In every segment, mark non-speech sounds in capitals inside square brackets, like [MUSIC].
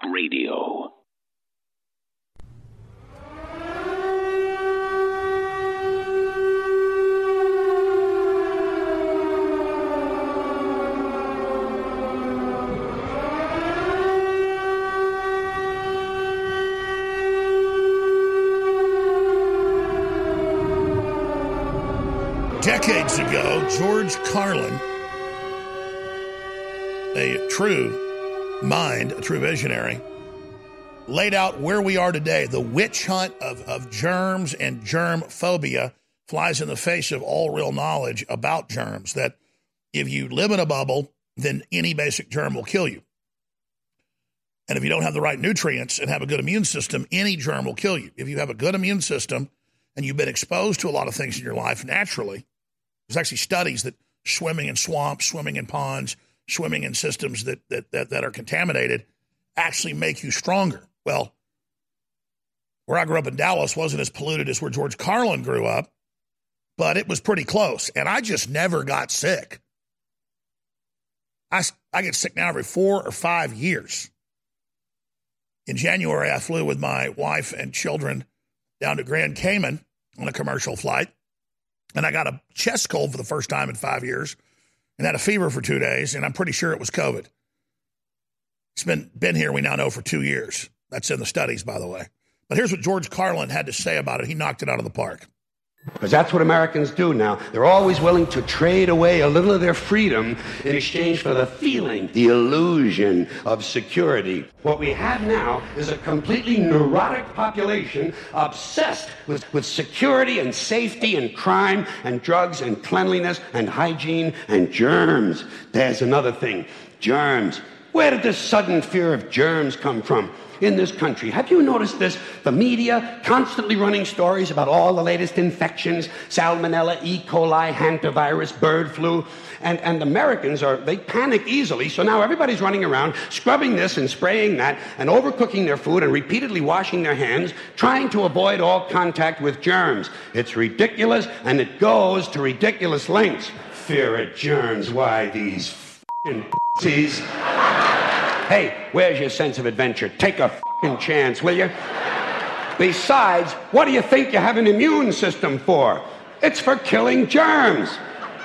Talk Radio. Decades ago, George Carlin, a true mind, a true visionary, laid out where we are today. The witch hunt of, of germs and germ phobia flies in the face of all real knowledge about germs. That if you live in a bubble, then any basic germ will kill you. And if you don't have the right nutrients and have a good immune system, any germ will kill you. If you have a good immune system and you've been exposed to a lot of things in your life naturally, there's actually studies that swimming in swamps, swimming in ponds, swimming in systems that, that, that, that are contaminated actually make you stronger. Well, where I grew up in Dallas wasn't as polluted as where George Carlin grew up, but it was pretty close. And I just never got sick. I, I get sick now every four or five years. In January, I flew with my wife and children down to Grand Cayman on a commercial flight, and I got a chest cold for the first time in five years and had a fever for two days, and I'm pretty sure it was COVID. It's been, been here, we now know, for two years. That's in the studies, by the way. But here's what George Carlin had to say about it. He knocked it out of the park. Because that's what Americans do now. They're always willing to trade away a little of their freedom in exchange for the feeling, the illusion of security. What we have now is a completely neurotic population obsessed with, with security and safety and crime and drugs and cleanliness and hygiene and germs. There's another thing germs. Where did this sudden fear of germs come from? In this country. Have you noticed this? The media constantly running stories about all the latest infections salmonella, E. coli, hantavirus, bird flu. And, and Americans are, they panic easily. So now everybody's running around scrubbing this and spraying that and overcooking their food and repeatedly washing their hands, trying to avoid all contact with germs. It's ridiculous and it goes to ridiculous lengths. Fear of germs. Why, these f***ing [LAUGHS] pussies. Hey, where's your sense of adventure? Take a fucking chance, will you? Besides, what do you think you have an immune system for? It's for killing germs.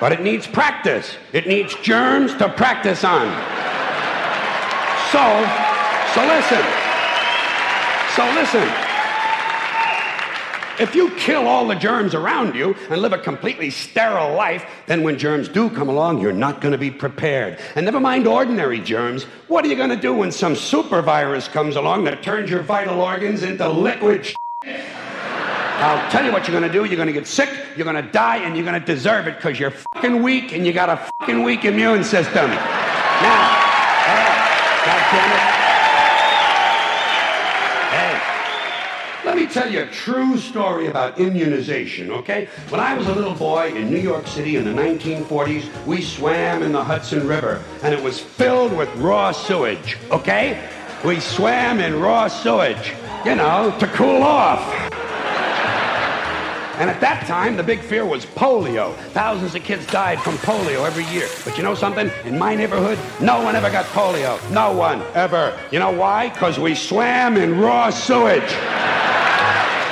But it needs practice. It needs germs to practice on. So, so listen. So listen. If you kill all the germs around you and live a completely sterile life, then when germs do come along, you're not going to be prepared. And never mind ordinary germs, what are you going to do when some super virus comes along that turns your vital organs into liquid I'll tell you what you're going to do. You're going to get sick, you're going to die, and you're going to deserve it because you're fucking weak and you got a fucking weak immune system. Now, God damn it. Me tell you a true story about immunization, okay? When I was a little boy in New York City in the 1940s, we swam in the Hudson River, and it was filled with raw sewage, okay? We swam in raw sewage, you know, to cool off. And at that time, the big fear was polio. Thousands of kids died from polio every year. But you know something? In my neighborhood, no one ever got polio. No one, ever. You know why? Because we swam in raw sewage.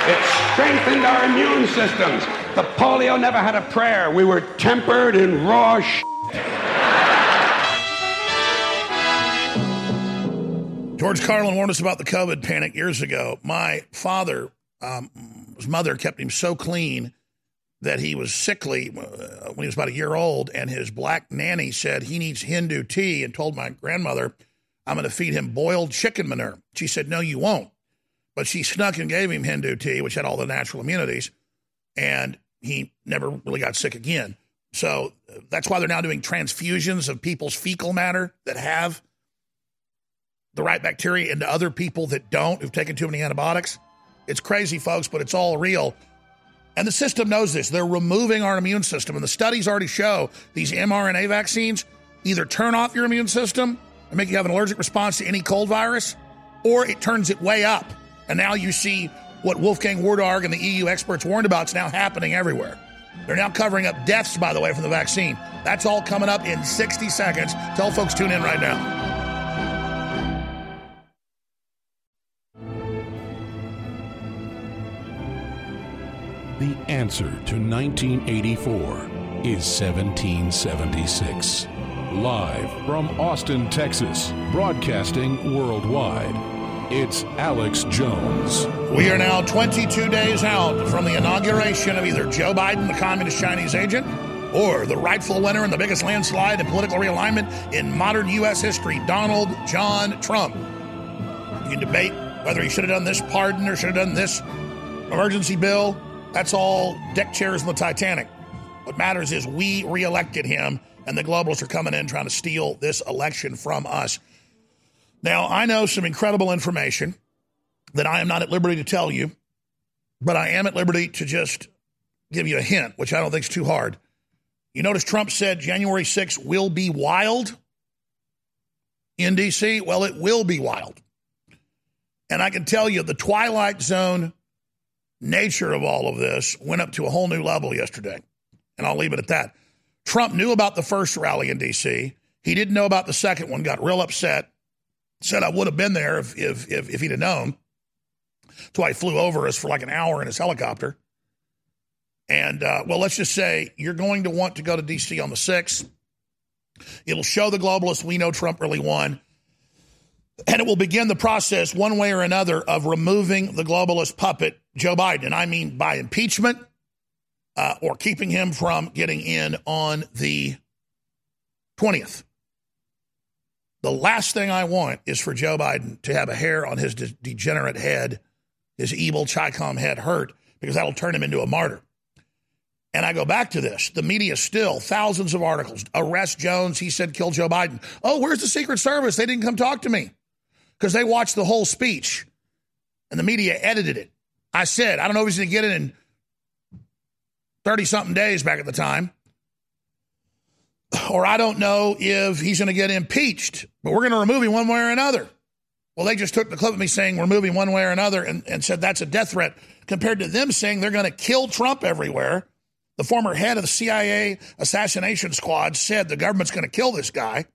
It strengthened our immune systems. The polio never had a prayer. We were tempered in raw George Carlin warned us about the COVID panic years ago. My father, um, his mother kept him so clean that he was sickly uh, when he was about a year old, and his black nanny said he needs Hindu tea and told my grandmother, I'm going to feed him boiled chicken manure. She said, No, you won't. But she snuck and gave him Hindu tea, which had all the natural immunities, and he never really got sick again. So uh, that's why they're now doing transfusions of people's fecal matter that have the right bacteria into other people that don't, who've taken too many antibiotics. It's crazy, folks, but it's all real. And the system knows this. They're removing our immune system. And the studies already show these mRNA vaccines either turn off your immune system and make you have an allergic response to any cold virus, or it turns it way up. And now you see what Wolfgang Wodarg and the EU experts warned about is now happening everywhere. They're now covering up deaths, by the way, from the vaccine. That's all coming up in 60 seconds. Tell folks tune in right now. The answer to 1984 is 1776. Live from Austin, Texas, broadcasting worldwide it's Alex Jones. We are now 22 days out from the inauguration of either Joe Biden, the communist Chinese agent, or the rightful winner in the biggest landslide in political realignment in modern U.S. history, Donald John Trump. You can debate whether he should have done this pardon or should have done this emergency bill. That's all deck chairs in the Titanic. What matters is we reelected him, and the globalists are coming in trying to steal this election from us. Now, I know some incredible information that I am not at liberty to tell you, but I am at liberty to just give you a hint, which I don't think is too hard. You notice Trump said January 6th will be wild in D.C.? Well, it will be wild. And I can tell you the Twilight Zone nature of all of this went up to a whole new level yesterday. And I'll leave it at that. Trump knew about the first rally in D.C. He didn't know about the second one, got real upset, said I would have been there if, if, if, if he'd have known. That's why he flew over us for like an hour in his helicopter. And, uh, well, let's just say you're going to want to go to D.C. on the 6th. It'll show the globalists we know Trump really won. And it will begin the process, one way or another, of removing the globalist puppet, Joe Biden. And I mean by impeachment uh, or keeping him from getting in on the 20th. The last thing I want is for Joe Biden to have a hair on his de- degenerate head, his evil Chicom head hurt, because that'll turn him into a martyr. And I go back to this. The media still, thousands of articles. Arrest Jones. He said kill Joe Biden. Oh, where's the Secret Service? They didn't come talk to me because they watched the whole speech and the media edited it. I said, I don't know if he's going to get it in 30 something days back at the time. Or I don't know if he's going to get impeached, but we're going to remove him one way or another. Well, they just took the clip of me saying we're moving one way or another and, and said that's a death threat compared to them saying they're going to kill Trump everywhere. The former head of the CIA assassination squad said the government's going to kill this guy.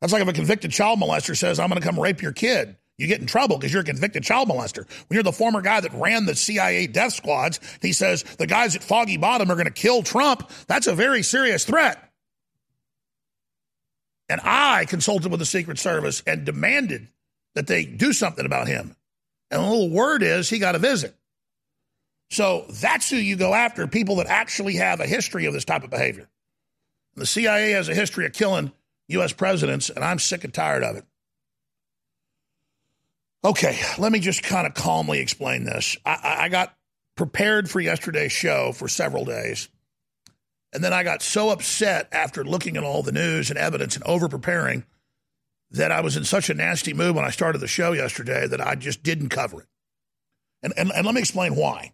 That's like if a convicted child molester says, I'm going to come rape your kid you get in trouble because you're a convicted child molester. When you're the former guy that ran the CIA death squads, he says the guys at Foggy Bottom are going to kill Trump. That's a very serious threat. And I consulted with the Secret Service and demanded that they do something about him. And the little word is he got a visit. So that's who you go after people that actually have a history of this type of behavior. The CIA has a history of killing U.S. presidents, and I'm sick and tired of it. Okay, let me just kind of calmly explain this. I, I got prepared for yesterday's show for several days. And then I got so upset after looking at all the news and evidence and over preparing that I was in such a nasty mood when I started the show yesterday that I just didn't cover it. And, and, and let me explain why.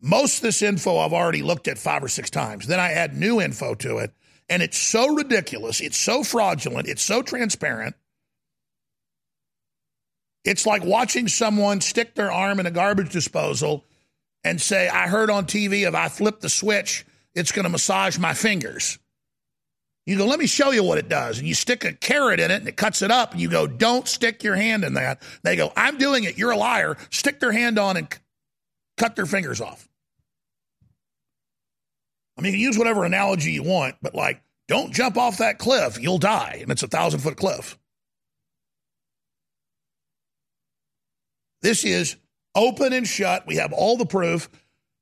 Most of this info I've already looked at five or six times. Then I add new info to it. And it's so ridiculous. It's so fraudulent. It's so transparent it's like watching someone stick their arm in a garbage disposal and say, I heard on TV if I flip the switch, it's going to massage my fingers. You go, let me show you what it does. And you stick a carrot in it and it cuts it up. And you go, don't stick your hand in that. They go, I'm doing it. You're a liar. Stick their hand on and c- cut their fingers off. I mean, you can use whatever analogy you want, but like, don't jump off that cliff. You'll die. And it's a thousand foot cliff. This is open and shut. We have all the proof.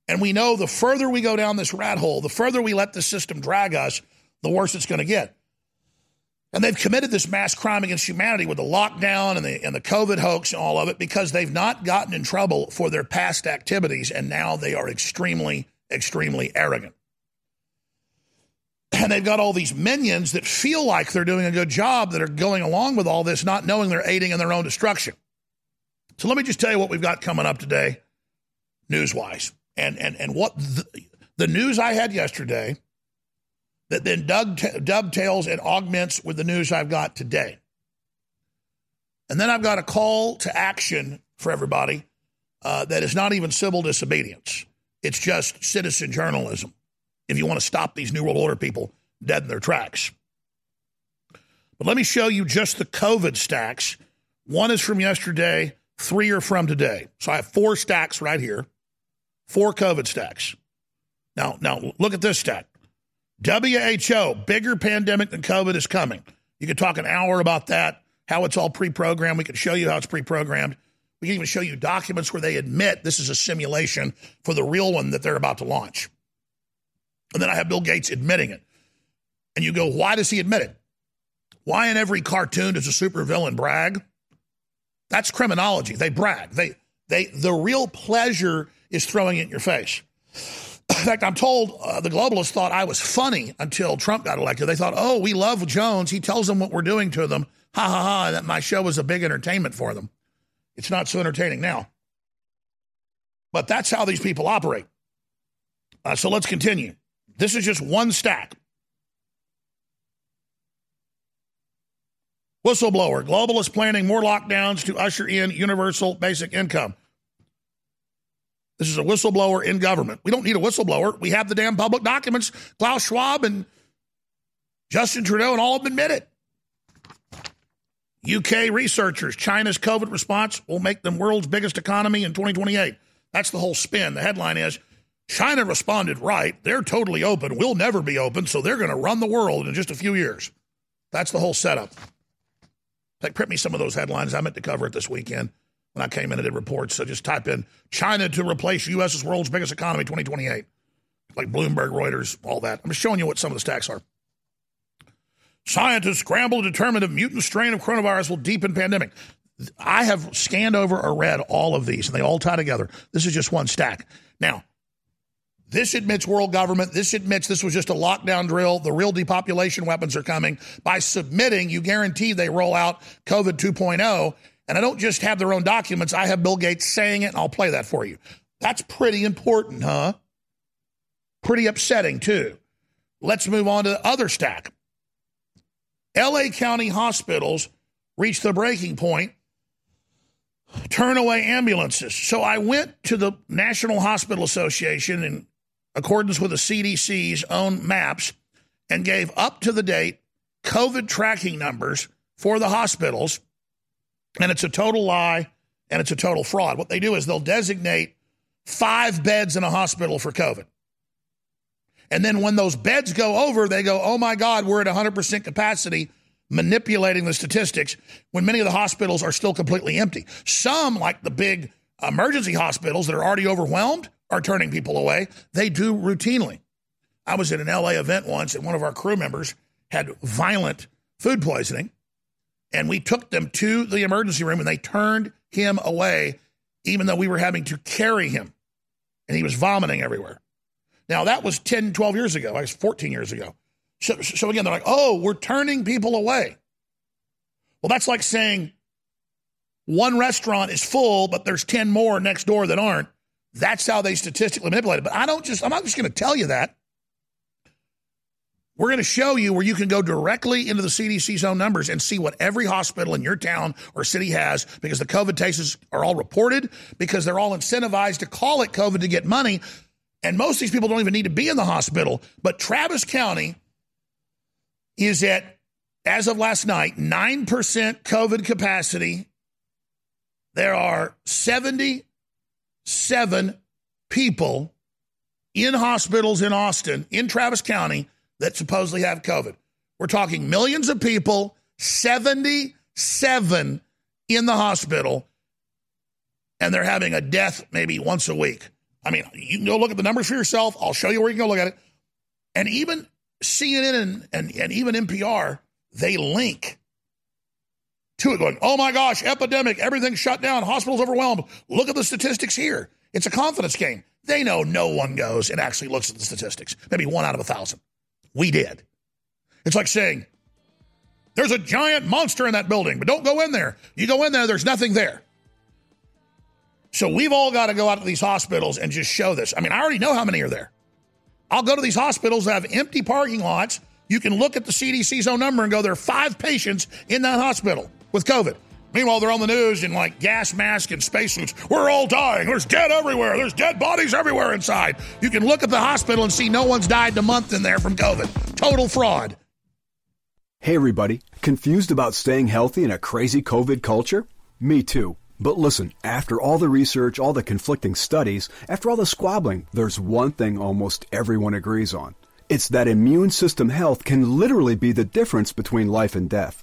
And we know the further we go down this rat hole, the further we let the system drag us, the worse it's going to get. And they've committed this mass crime against humanity with the lockdown and the, and the COVID hoax and all of it because they've not gotten in trouble for their past activities. And now they are extremely, extremely arrogant. And they've got all these minions that feel like they're doing a good job that are going along with all this, not knowing they're aiding in their own destruction. So let me just tell you what we've got coming up today, news wise, and and and what the, the news I had yesterday that then dovetails and augments with the news I've got today. And then I've got a call to action for everybody uh, that is not even civil disobedience. It's just citizen journalism. If you want to stop these New World Order people dead in their tracks. But let me show you just the COVID stacks. One is from yesterday three are from today. So I have four stacks right here, four COVID stacks. Now, now look at this stack. WHO, bigger pandemic than COVID is coming. You could talk an hour about that, how it's all pre programmed. We could show you how it's pre programmed. We can even show you documents where they admit this is a simulation for the real one that they're about to launch. And then I have Bill Gates admitting it. And you go, why does he admit it? Why in every cartoon does a supervillain brag? That's criminology. They brag. They they the real pleasure is throwing it in your face. [CLEARS THROAT] In fact, I'm told uh, the globalists thought I was funny until Trump got elected. They thought, "Oh, we love Jones. He tells them what we're doing to them. Ha ha ha!" That my show was a big entertainment for them. It's not so entertaining now, but that's how these people operate. Uh, so let's continue. This is just one stack. Whistleblower. Globalists planning more lockdowns to usher in universal basic income. This is a whistleblower in government. We don't need a whistleblower. We have the damn public documents. Klaus Schwab and Justin Trudeau and all have admitted. UK researchers, China's COVID response will make them world's biggest economy in 2028. That's the whole spin. The headline is China responded right. They're totally open. We'll never be open, so they're going to run the world in just a few years. That's the whole setup. Like, print me some of those headlines. I meant to cover it this weekend when I came in and did reports. So just type in China to replace U.S. as world's biggest economy 2028. Like Bloomberg, Reuters, all that. I'm just showing you what some of the stacks are. Scientists scramble to determine if mutant strain of coronavirus will deepen pandemic. I have scanned over or read all of these, and they all tie together. This is just one stack. Now, this admits world government. This admits this was just a lockdown drill. The real depopulation weapons are coming. By submitting, you guarantee they roll out COVID 2.0. And I don't just have their own documents, I have Bill Gates saying it, and I'll play that for you. That's pretty important, huh? Pretty upsetting, too. Let's move on to the other stack. LA County hospitals reached the breaking point turn away ambulances. So I went to the National Hospital Association and accordance with the CDC's own maps, and gave up to the date COVID tracking numbers for the hospitals. And it's a total lie and it's a total fraud. What they do is they'll designate five beds in a hospital for COVID. And then when those beds go over, they go, oh my God, we're at 100% capacity, manipulating the statistics when many of the hospitals are still completely empty. Some, like the big emergency hospitals that are already overwhelmed, are turning people away. They do routinely. I was at an LA event once, and one of our crew members had violent food poisoning, and we took them to the emergency room, and they turned him away, even though we were having to carry him, and he was vomiting everywhere. Now, that was 10, 12 years ago. I was 14 years ago. So, so again, they're like, oh, we're turning people away. Well, that's like saying one restaurant is full, but there's 10 more next door that aren't. That's how they statistically manipulate it. But I don't just, I'm not just going to tell you that. We're going to show you where you can go directly into the CDC's own numbers and see what every hospital in your town or city has because the COVID cases are all reported, because they're all incentivized to call it COVID to get money. And most of these people don't even need to be in the hospital. But Travis County is at, as of last night, 9% COVID capacity. There are 70 seven people in hospitals in Austin, in Travis County, that supposedly have COVID. We're talking millions of people, 77 in the hospital, and they're having a death maybe once a week. I mean, you can go look at the numbers for yourself. I'll show you where you can go look at it. And even CNN and, and, and even NPR, they link to it going, oh my gosh, epidemic, everything's shut down, hospitals overwhelmed. Look at the statistics here. It's a confidence game. They know no one goes and actually looks at the statistics. Maybe one out of a thousand. We did. It's like saying, there's a giant monster in that building, but don't go in there. You go in there, there's nothing there. So we've all got to go out to these hospitals and just show this. I mean, I already know how many are there. I'll go to these hospitals that have empty parking lots. You can look at the CDC's own number and go, there are five patients in that hospital with COVID. Meanwhile, they're on the news in like gas masks and spacesuits. We're all dying. There's dead everywhere. There's dead bodies everywhere inside. You can look at the hospital and see no one's died in a month in there from COVID. Total fraud. Hey, everybody. Confused about staying healthy in a crazy COVID culture? Me too. But listen, after all the research, all the conflicting studies, after all the squabbling, there's one thing almost everyone agrees on. It's that immune system health can literally be the difference between life and death.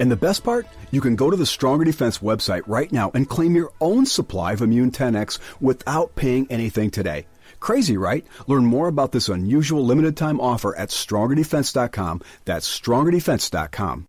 And the best part? You can go to the Stronger Defense website right now and claim your own supply of Immune 10X without paying anything today. Crazy, right? Learn more about this unusual limited time offer at strongerdefense.com. That's strongerdefense.com.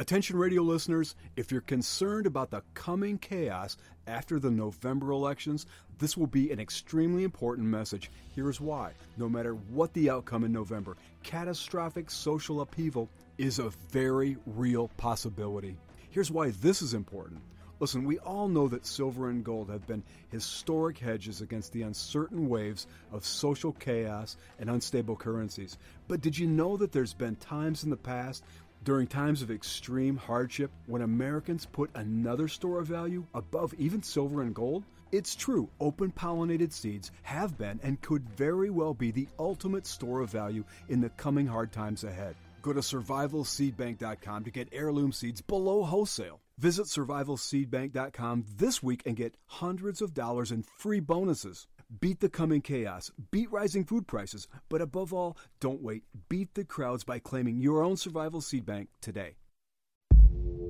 Attention radio listeners, if you're concerned about the coming chaos after the November elections, this will be an extremely important message. Here's why. No matter what the outcome in November, catastrophic social upheaval is a very real possibility. Here's why this is important. Listen, we all know that silver and gold have been historic hedges against the uncertain waves of social chaos and unstable currencies. But did you know that there's been times in the past during times of extreme hardship, when Americans put another store of value above even silver and gold, it's true, open pollinated seeds have been and could very well be the ultimate store of value in the coming hard times ahead. Go to survivalseedbank.com to get heirloom seeds below wholesale. Visit survivalseedbank.com this week and get hundreds of dollars in free bonuses. Beat the coming chaos, beat rising food prices, but above all, don't wait. Beat the crowds by claiming your own survival seed bank today.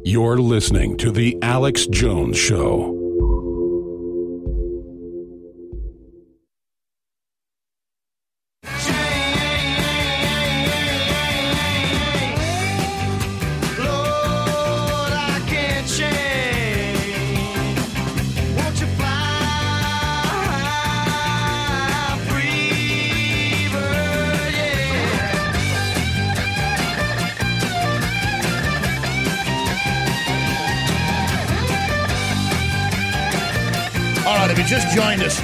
You're listening to The Alex Jones Show.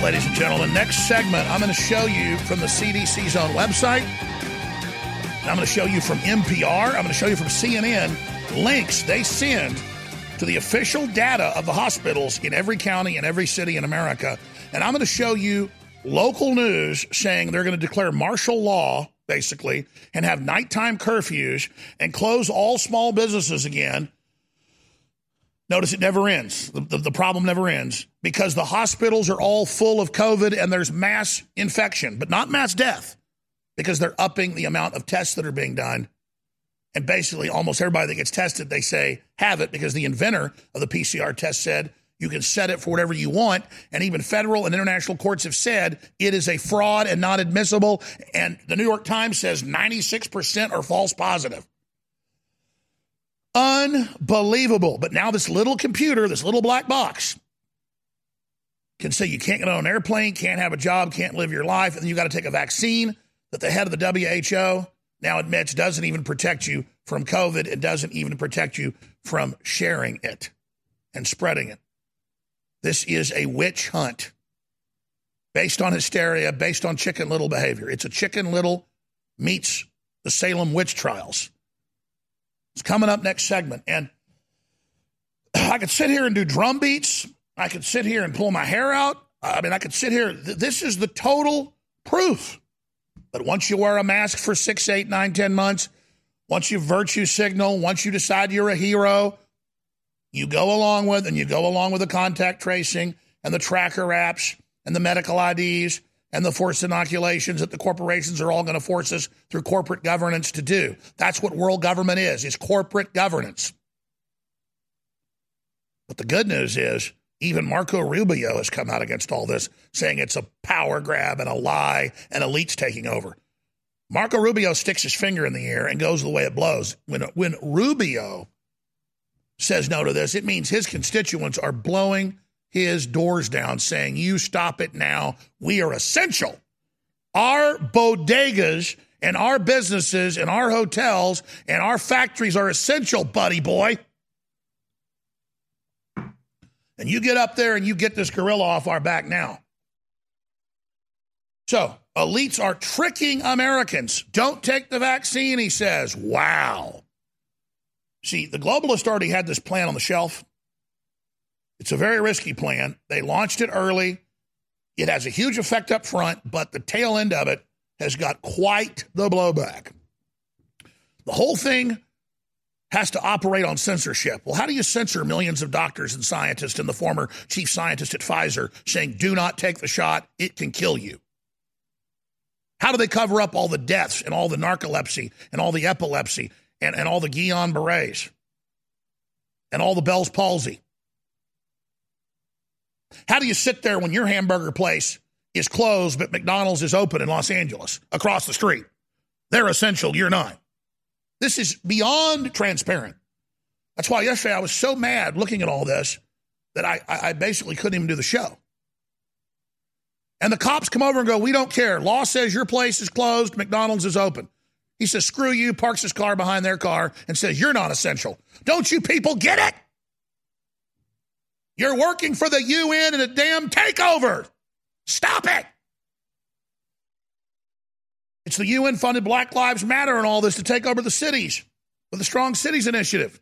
Ladies and gentlemen, next segment, I'm going to show you from the CDC's own website. I'm going to show you from NPR. I'm going to show you from CNN links they send to the official data of the hospitals in every county and every city in America. And I'm going to show you local news saying they're going to declare martial law, basically, and have nighttime curfews and close all small businesses again. Notice it never ends. The, the, the problem never ends because the hospitals are all full of COVID and there's mass infection, but not mass death because they're upping the amount of tests that are being done. And basically, almost everybody that gets tested, they say have it because the inventor of the PCR test said you can set it for whatever you want. And even federal and international courts have said it is a fraud and not admissible. And the New York Times says 96% are false positive. Unbelievable. But now this little computer, this little black box, can say you can't get on an airplane, can't have a job, can't live your life, and then you got to take a vaccine that the head of the WHO now admits doesn't even protect you from COVID. It doesn't even protect you from sharing it and spreading it. This is a witch hunt based on hysteria, based on chicken little behavior. It's a chicken little meets the Salem witch trials. It's coming up next segment. And I could sit here and do drum beats. I could sit here and pull my hair out. I mean, I could sit here. This is the total proof. But once you wear a mask for six, eight, nine, ten months, once you virtue signal, once you decide you're a hero, you go along with and you go along with the contact tracing and the tracker apps and the medical IDs and the forced inoculations that the corporations are all going to force us through corporate governance to do. That's what world government is, is corporate governance. But the good news is even Marco Rubio has come out against all this, saying it's a power grab and a lie and elites taking over. Marco Rubio sticks his finger in the air and goes the way it blows. When, when Rubio says no to this, it means his constituents are blowing his doors down, saying, You stop it now. We are essential. Our bodegas and our businesses and our hotels and our factories are essential, buddy boy. And you get up there and you get this gorilla off our back now. So, elites are tricking Americans. Don't take the vaccine, he says. Wow. See, the globalists already had this plan on the shelf. It's a very risky plan. They launched it early. It has a huge effect up front, but the tail end of it has got quite the blowback. The whole thing has to operate on censorship. Well, how do you censor millions of doctors and scientists and the former chief scientist at Pfizer saying, do not take the shot, it can kill you? How do they cover up all the deaths and all the narcolepsy and all the epilepsy and, and all the Guillain Barre's and all the Bell's palsy? How do you sit there when your hamburger place is closed, but McDonald's is open in Los Angeles across the street? They're essential, you're not. This is beyond transparent. That's why yesterday I was so mad looking at all this that I, I basically couldn't even do the show. And the cops come over and go, We don't care. Law says your place is closed, McDonald's is open. He says, Screw you, parks his car behind their car and says, You're not essential. Don't you people get it? You're working for the UN and a damn takeover. Stop it. It's the UN funded Black Lives Matter and all this to take over the cities with the Strong Cities Initiative.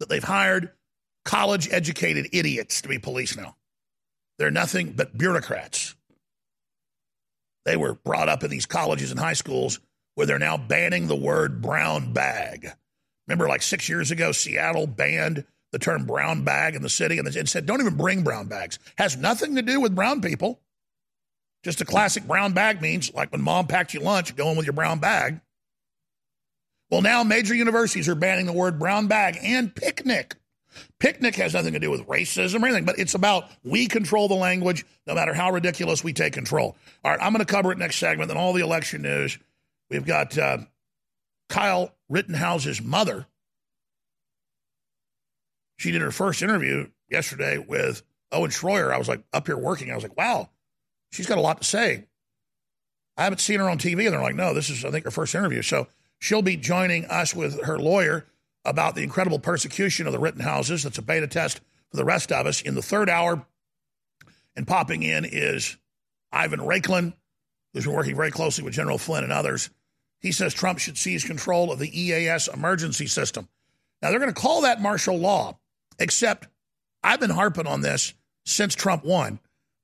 That they've hired college educated idiots to be police now. They're nothing but bureaucrats. They were brought up in these colleges and high schools where they're now banning the word brown bag. Remember, like six years ago, Seattle banned the term brown bag in the city and said, don't even bring brown bags. Has nothing to do with brown people. Just a classic brown bag means like when mom packed you lunch, going with your brown bag. Well, now major universities are banning the word brown bag and picnic. Picnic has nothing to do with racism or anything, but it's about we control the language no matter how ridiculous we take control. All right, I'm going to cover it next segment, then all the election news. We've got uh, Kyle Rittenhouse's mother. She did her first interview yesterday with Owen Schroyer. I was like up here working. I was like, wow, she's got a lot to say. I haven't seen her on TV, and they're like, no, this is, I think, her first interview. So she'll be joining us with her lawyer about the incredible persecution of the Rittenhouses. That's a beta test for the rest of us. In the third hour, and popping in is Ivan Raiklin, who's been working very closely with General Flynn and others. He says Trump should seize control of the EAS emergency system. Now, they're going to call that martial law, except I've been harping on this since Trump won.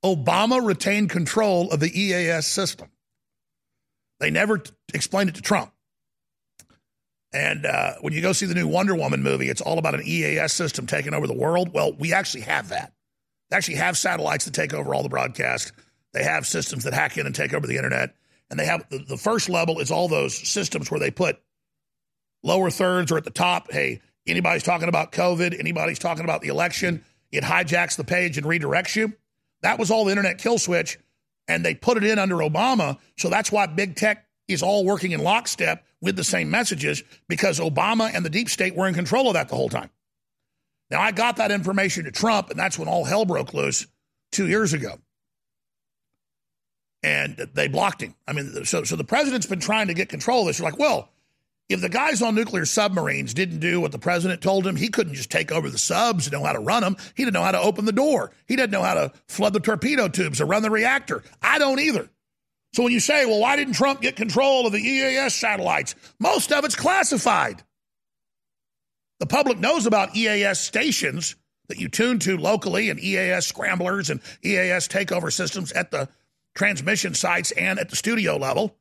Obama retained control of the EAS system. They never t- explained it to Trump. And uh, when you go see the new Wonder Woman movie, it's all about an EAS system taking over the world. Well, we actually have that. They actually have satellites that take over all the broadcast. They have systems that hack in and take over the internet. And they have the, the first level is all those systems where they put lower thirds or at the top. Hey, anybody's talking about COVID, anybody's talking about the election, it hijacks the page and redirects you. That was all the internet kill switch, and they put it in under Obama. So that's why big tech is all working in lockstep with the same messages because Obama and the deep state were in control of that the whole time. Now, I got that information to Trump, and that's when all hell broke loose two years ago. And they blocked him. I mean, so, so the president's been trying to get control of this. You're like, well, if the guys on nuclear submarines didn't do what the president told him, he couldn't just take over the subs and know how to run them. He didn't know how to open the door. He didn't know how to flood the torpedo tubes or run the reactor. I don't either. So when you say, well, why didn't Trump get control of the EAS satellites? Most of it's classified. The public knows about EAS stations that you tune to locally and EAS scramblers and EAS takeover systems at the transmission sites and at the studio level.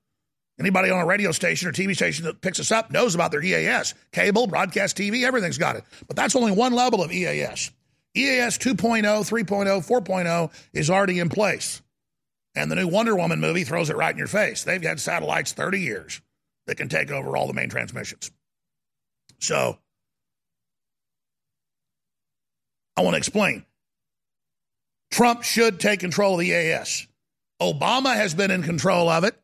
Anybody on a radio station or TV station that picks us up knows about their EAS. Cable, broadcast TV, everything's got it. But that's only one level of EAS. EAS 2.0, 3.0, 4.0 is already in place. And the new Wonder Woman movie throws it right in your face. They've had satellites 30 years that can take over all the main transmissions. So I want to explain. Trump should take control of the EAS. Obama has been in control of it.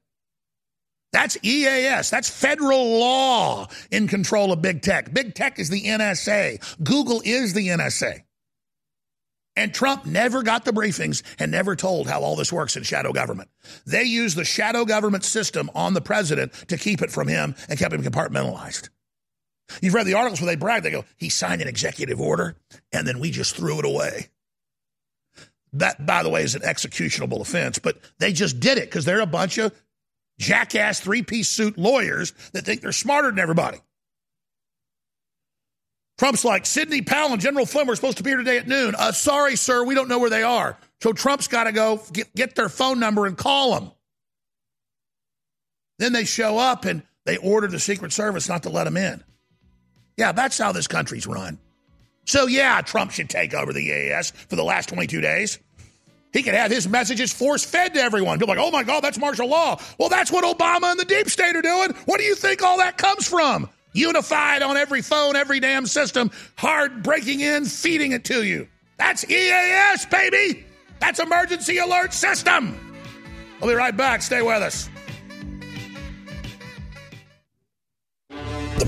That's EAS. That's federal law in control of big tech. Big tech is the NSA. Google is the NSA. And Trump never got the briefings and never told how all this works in shadow government. They use the shadow government system on the president to keep it from him and kept him compartmentalized. You've read the articles where they brag. They go, he signed an executive order and then we just threw it away. That, by the way, is an executionable offense, but they just did it because they're a bunch of jackass three piece suit lawyers that think they're smarter than everybody. Trump's like, Sidney Powell and General Flynn were supposed to be here today at noon. Uh, sorry, sir, we don't know where they are. So Trump's got to go get, get their phone number and call them. Then they show up and they order the Secret Service not to let them in. Yeah, that's how this country's run. So, yeah, Trump should take over the EAS for the last 22 days. He could have his messages force fed to everyone. People like, oh my God, that's martial law. Well, that's what Obama and the deep state are doing. What do you think all that comes from? Unified on every phone, every damn system, hard breaking in, feeding it to you. That's EAS, baby. That's emergency alert system. I'll be right back. Stay with us.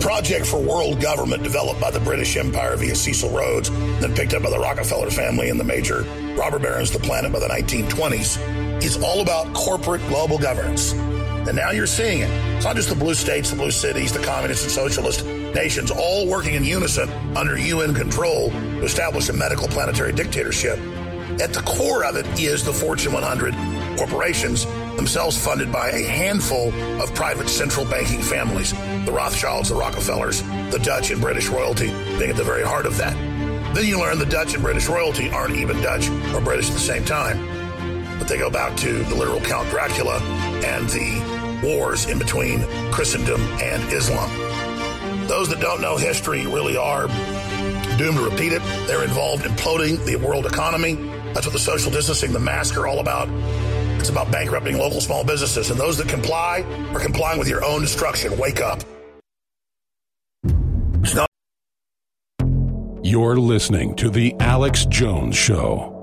Project for world government developed by the British Empire via Cecil Rhodes, then picked up by the Rockefeller family and the major robber barons of the planet by the 1920s, is all about corporate global governance. And now you're seeing it. It's not just the blue states, the blue cities, the communist and socialist nations all working in unison under UN control to establish a medical planetary dictatorship. At the core of it is the Fortune 100 corporations, themselves funded by a handful of private central banking families the Rothschilds, the Rockefellers, the Dutch and British royalty being at the very heart of that. Then you learn the Dutch and British royalty aren't even Dutch or British at the same time, but they go back to the literal Count Dracula and the wars in between Christendom and Islam. Those that don't know history really are doomed to repeat it. They're involved in imploding the world economy. That's what the social distancing, the mask are all about. About bankrupting local small businesses. And those that comply are complying with your own destruction. Wake up. You're listening to The Alex Jones Show.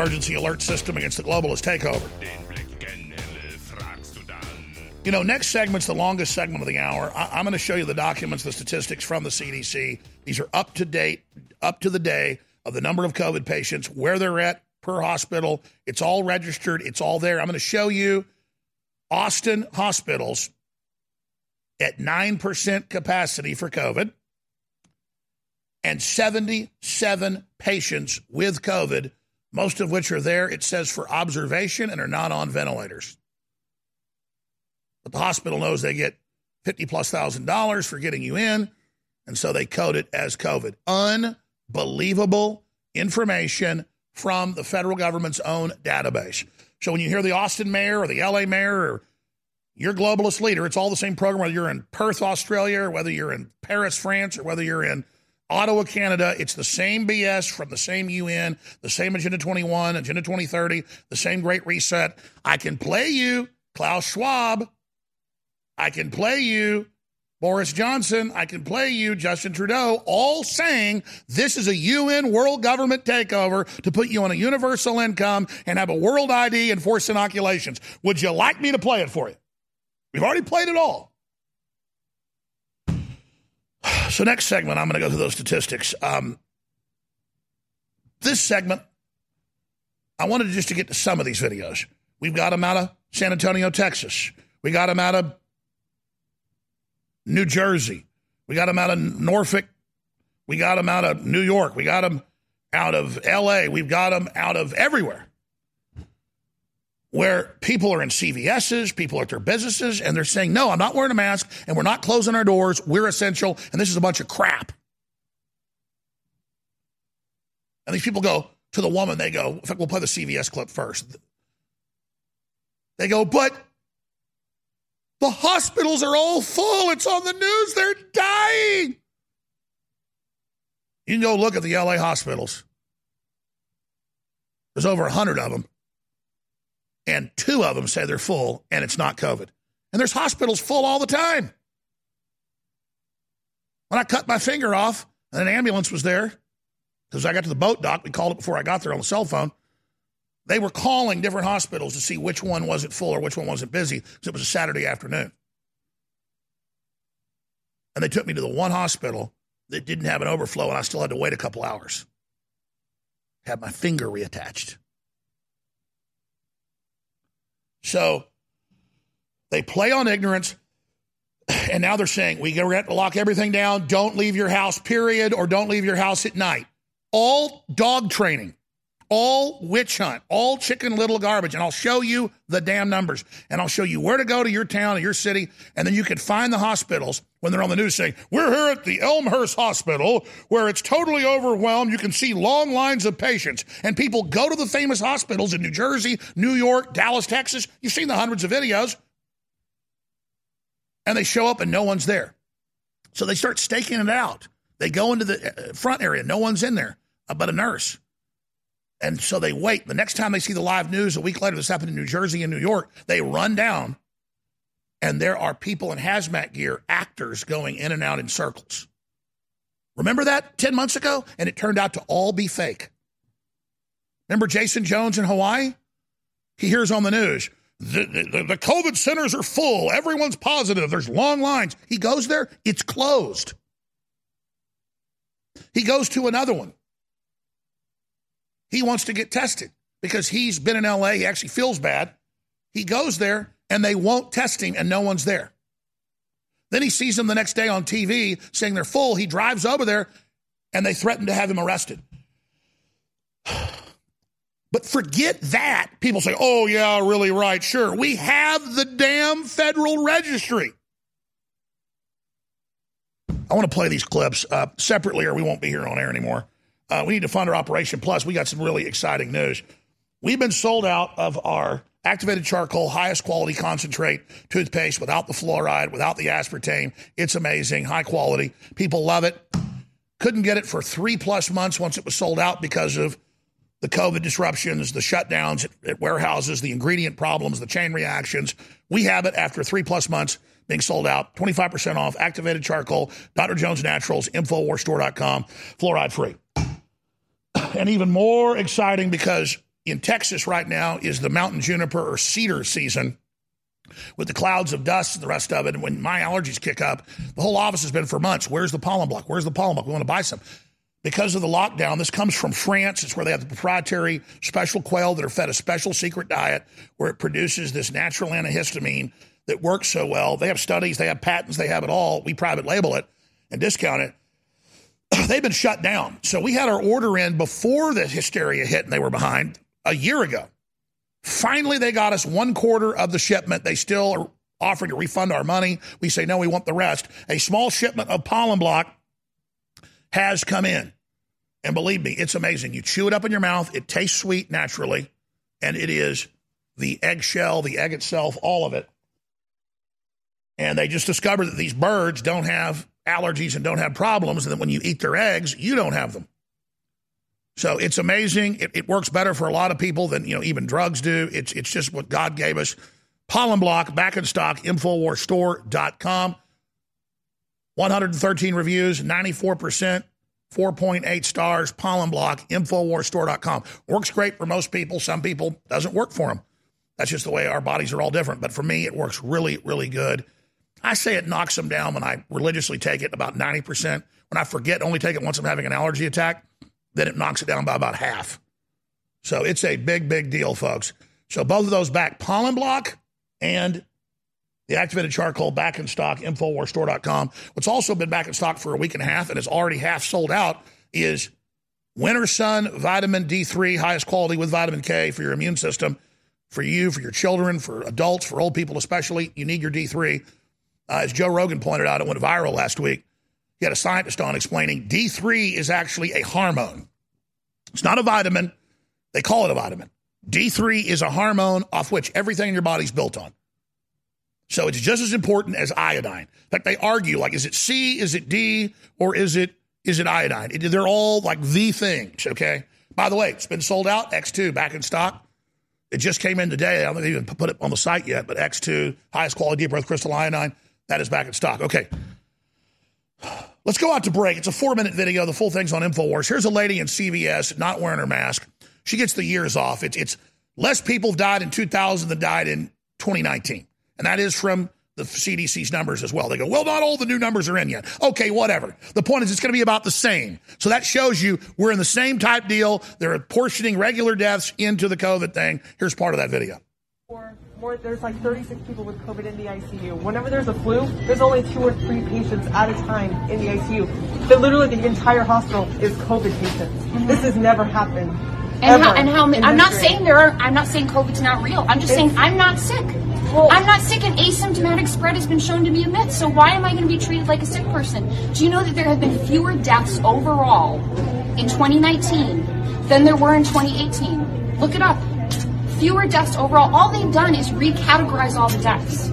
Emergency alert system against the globalist takeover. You know, next segment's the longest segment of the hour. I- I'm going to show you the documents, the statistics from the CDC. These are up to date, up to the day of the number of COVID patients, where they're at per hospital. It's all registered, it's all there. I'm going to show you Austin hospitals at 9% capacity for COVID and 77 patients with COVID, most of which are there, it says, for observation and are not on ventilators. But the hospital knows they get 50 plus thousand dollars for getting you in, and so they code it as COVID. Unbelievable information from the federal government's own database. So when you hear the Austin mayor or the LA mayor or your globalist leader, it's all the same program, whether you're in Perth, Australia, or whether you're in Paris, France, or whether you're in Ottawa, Canada. It's the same BS from the same UN, the same Agenda 21, Agenda 2030, the same Great Reset. I can play you Klaus Schwab. I can play you Boris Johnson. I can play you Justin Trudeau, all saying this is a UN world government takeover to put you on a universal income and have a world ID and force inoculations. Would you like me to play it for you? We've already played it all. [SIGHS] So, next segment, I'm going to go through those statistics. Um, this segment, I wanted just to get to some of these videos. We've got them out of San Antonio, Texas. We got them out of New Jersey. We got them out of Norfolk. We got them out of New York. We got them out of LA. We've got them out of everywhere where people are in CVS's, people are at their businesses, and they're saying, no, I'm not wearing a mask, and we're not closing our doors. We're essential, and this is a bunch of crap. And these people go to the woman, they go, in fact, we'll play the CVS clip first. They go, but the hospitals are all full. It's on the news. They're dying. You can go look at the LA hospitals. There's over 100 of them. And two of them say they're full and it's not COVID. And there's hospitals full all the time. When I cut my finger off and an ambulance was there, because I got to the boat dock, we called it before I got there on the cell phone. They were calling different hospitals to see which one wasn't full or which one wasn't busy because it was a Saturday afternoon. And they took me to the one hospital that didn't have an overflow, and I still had to wait a couple hours. Had my finger reattached. So they play on ignorance, and now they're saying we got to lock everything down. Don't leave your house, period, or don't leave your house at night. All dog training all witch hunt, all chicken little garbage. And I'll show you the damn numbers. And I'll show you where to go to your town or your city. And then you can find the hospitals when they're on the news saying, We're here at the Elmhurst Hospital where it's totally overwhelmed. You can see long lines of patients. And people go to the famous hospitals in New Jersey, New York, Dallas, Texas. You've seen the hundreds of videos. And they show up and no one's there. So they start staking it out. They go into the uh, front area, no one's in there uh, but a nurse. And so they wait. The next time they see the live news a week later, this happened in New Jersey and New York, they run down and there are people in hazmat gear, actors going in and out in circles. Remember that 10 months ago? And it turned out to all be fake. Remember Jason Jones in Hawaii? He hears on the news the, the, the COVID centers are full. Everyone's positive. There's long lines. He goes there, it's closed. He goes to another one. He wants to get tested because he's been in LA. He actually feels bad. He goes there and they won't test him and no one's there. Then he sees them the next day on TV saying they're full. He drives over there and they threaten to have him arrested. [SIGHS] But forget that. People say, oh, yeah, really right. Sure. We have the damn federal registry. I want to play these clips uh, separately or we won't be here on air anymore. Uh, we need to fund our Operation Plus. We got some really exciting news. We've been sold out of our activated charcoal, highest quality concentrate toothpaste without the fluoride, without the aspartame. It's amazing, high quality. People love it. Couldn't get it for three plus months once it was sold out because of the COVID disruptions, the shutdowns at, at warehouses, the ingredient problems, the chain reactions. We have it after three plus months being sold out. 25% off, activated charcoal, Dr. Jones Naturals, InfoWarsStore.com, fluoride free and even more exciting because in Texas right now is the mountain juniper or cedar season with the clouds of dust and the rest of it. And when my allergies kick up, the whole office has been for months. Where's the pollen block? Where's the pollen block? We want to buy some. Because of the lockdown, this comes from France. It's where they have the proprietary special quail that are fed a special secret diet where it produces this natural antihistamine that works so well. They have studies, they have patents, they have it all. We private label it and discount it. [CLEARS THROAT] they've been shut down. So we had our order in before the hysteria hit and they were behind a year ago. Finally, they got us one quarter of the shipment. They still are offering to refund our money. We say, no, we want the rest. A small shipment of pollen block has come in. And believe me, it's amazing. You chew it up in your mouth, it tastes sweet naturally, and it is the eggshell, the egg itself, all of it. And they just discovered that these birds don't have allergies and don't have problems, and then when you eat their eggs, you don't have them. So it's amazing. It, it, works better for a lot of people than you know even drugs do. It's it's just what God gave us. Pollen block back in stock. Infowarsstore.com. 113 reviews, 94 percent, 4.8 stars. Pollen block. Infowarsstore.com works great for most people. Some people doesn't work for them. That's just the way our bodies are all different. But for me, it works really really good. I say it knocks them down when I religiously take it about 90%. When I forget, only take it once I'm having an allergy attack, then it knocks it down by about half. So it's a big, big deal, folks. So both of those back, pollen block and the activated charcoal back in stock, Infowarsstore.com. What's also been back in stock for a week and a half and is already half sold out is Winter Sun Vitamin D3, highest quality with vitamin K for your immune system, for you, for your children, for adults, for old people especially. You need your D3. Uh, as Joe Rogan pointed out, it went viral last week. He had a scientist on explaining D3 is actually a hormone. It's not a vitamin. They call it a vitamin. D3 is a hormone off which everything in your body's built on. So it's just as important as iodine. In fact, they argue like, is it C, is it D, or is it is it iodine? It- they're all like the things, okay? By the way, it's been sold out. X2 back in stock. It just came in today. I haven't even put it on the site yet, but X2, highest quality deep breath crystal iodine, that is back in stock. Okay. Let's go out to break. It's a four minute video. The full thing's on InfoWars. Here's a lady in CVS not wearing her mask. She gets the years off. It's, it's less people died in 2000 than died in 2019. And that is from the CDC's numbers as well. They go, well, not all the new numbers are in yet. Okay, whatever. The point is, it's going to be about the same. So that shows you we're in the same type deal. They're apportioning regular deaths into the COVID thing. Here's part of that video. Or more, there's like 36 people with COVID in the ICU. Whenever there's a flu, there's only two or three patients at a time in the ICU. But literally, the entire hospital is COVID patients. This has never happened. Mm-hmm. And how, ever and how I'm not history. saying there are I'm not saying COVID's not real. I'm just saying I'm not sick. I'm not sick and asymptomatic spread has been shown to be a myth. So why am I going to be treated like a sick person? Do you know that there have been fewer deaths overall in 2019 than there were in 2018? Look it up. Fewer deaths overall. All they've done is recategorize all the deaths.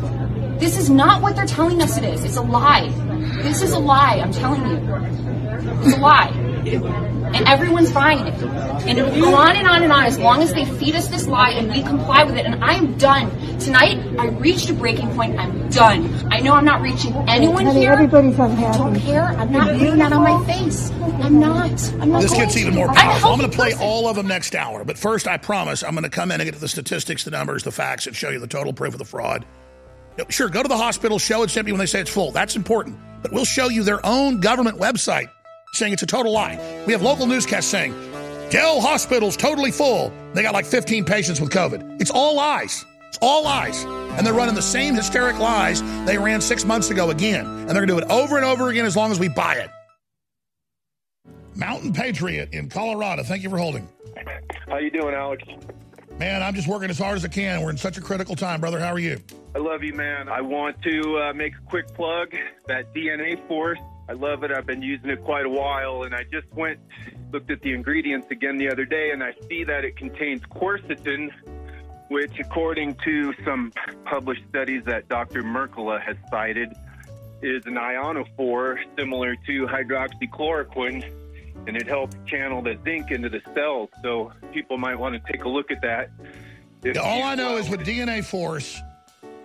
This is not what they're telling us it is. It's a lie. This is a lie, I'm telling you. It's a lie. And everyone's buying it. And it'll go on and on and on as long as they feed us this lie and we comply with it. And I am done. Tonight, I reached a breaking point. I'm done. I know I'm not reaching anyone Honey, here. everybody's I don't care. I'm not putting that on my face. I'm not. I'm not This going gets to. even more I'm powerful. I'm going to play person. all of them next hour. But first, I promise I'm going to come in and get to the statistics, the numbers, the facts, and show you the total proof of the fraud. Sure, go to the hospital, show it's empty when they say it's full. That's important. But we'll show you their own government website saying it's a total lie. We have local newscasts saying Dell Hospital's totally full. They got like 15 patients with COVID. It's all lies. It's all lies. And they're running the same hysteric lies they ran six months ago again. And they're going to do it over and over again as long as we buy it. Mountain Patriot in Colorado. Thank you for holding. How you doing, Alex? Man, I'm just working as hard as I can. We're in such a critical time, brother. How are you? I love you, man. I want to uh, make a quick plug. That DNA Force, I love it. I've been using it quite a while, and I just went looked at the ingredients again the other day, and I see that it contains quercetin, which, according to some published studies that Dr. Mercola has cited, is an ionophore similar to hydroxychloroquine, and it helps channel the zinc into the cells. So people might want to take a look at that. If all I know uh, is with DNA Force,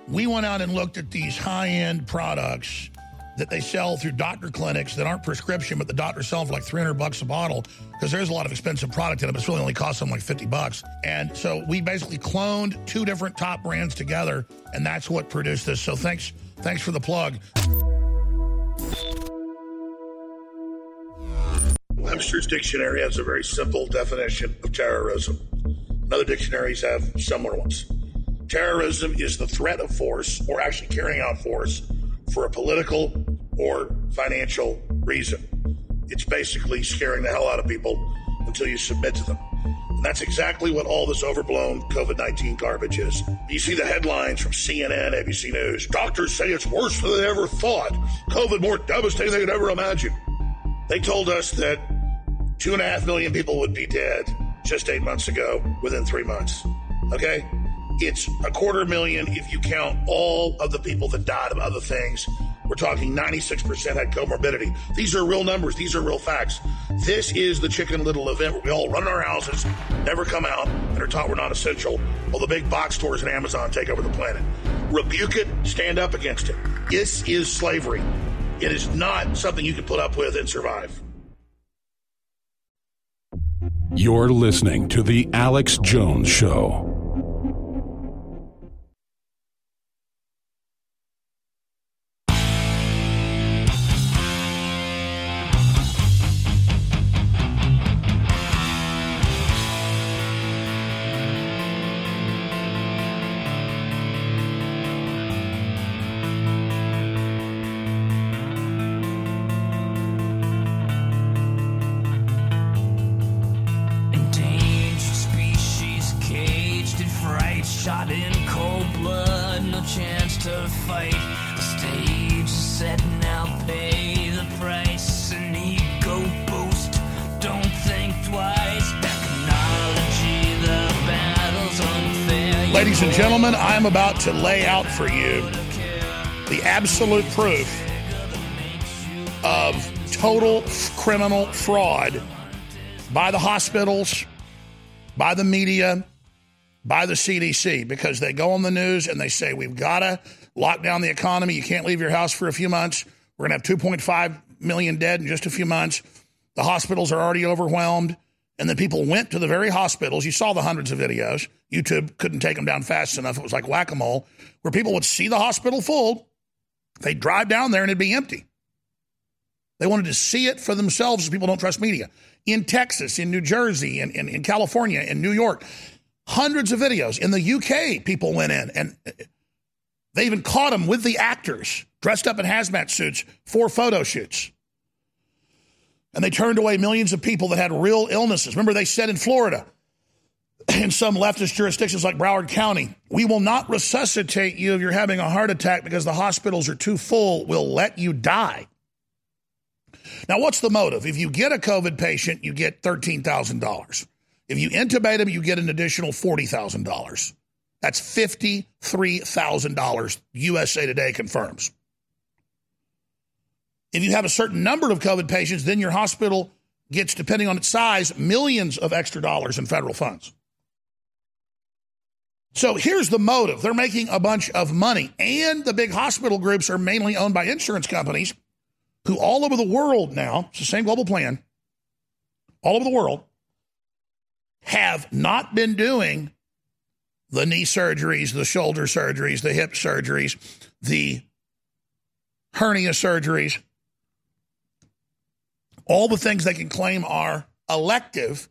we went out and looked at these high end products that they sell through doctor clinics that aren't prescription, but the doctors sell for like 300 bucks a bottle because there's a lot of expensive product in it, but it's really only costs them like 50 bucks. And so we basically cloned two different top brands together, and that's what produced this. So thanks, thanks for the plug. Webster's dictionary has a very simple definition of terrorism. Other dictionaries have similar ones. Terrorism is the threat of force or actually carrying out force for a political or financial reason. It's basically scaring the hell out of people until you submit to them. And that's exactly what all this overblown COVID 19 garbage is. You see the headlines from CNN, ABC News. Doctors say it's worse than they ever thought. COVID more devastating than they could ever imagine. They told us that two and a half million people would be dead just eight months ago within three months. Okay? It's a quarter million if you count all of the people that died of other things. We're talking 96% had comorbidity. These are real numbers. These are real facts. This is the Chicken Little event where we all run in our houses, never come out, and are taught we're not essential, while the big box stores and Amazon take over the planet. Rebuke it, stand up against it. This is slavery. It is not something you can put up with and survive. You're listening to The Alex Jones Show. Gentlemen, I'm about to lay out for you the absolute proof of total criminal fraud by the hospitals, by the media, by the CDC, because they go on the news and they say, we've got to lock down the economy. You can't leave your house for a few months. We're going to have 2.5 million dead in just a few months. The hospitals are already overwhelmed. And then people went to the very hospitals. You saw the hundreds of videos. YouTube couldn't take them down fast enough. It was like whack a mole, where people would see the hospital full. They'd drive down there and it'd be empty. They wanted to see it for themselves people don't trust media. In Texas, in New Jersey, in, in, in California, in New York, hundreds of videos. In the UK, people went in and uh, they even caught them with the actors dressed up in hazmat suits for photo shoots. And they turned away millions of people that had real illnesses. Remember, they said in Florida, in some leftist jurisdictions like Broward County, we will not resuscitate you if you're having a heart attack because the hospitals are too full. We'll let you die. Now, what's the motive? If you get a COVID patient, you get $13,000. If you intubate them, you get an additional $40,000. That's $53,000, USA Today confirms. If you have a certain number of COVID patients, then your hospital gets, depending on its size, millions of extra dollars in federal funds. So here's the motive. They're making a bunch of money, and the big hospital groups are mainly owned by insurance companies who, all over the world now, it's the same global plan, all over the world, have not been doing the knee surgeries, the shoulder surgeries, the hip surgeries, the hernia surgeries, all the things they can claim are elective.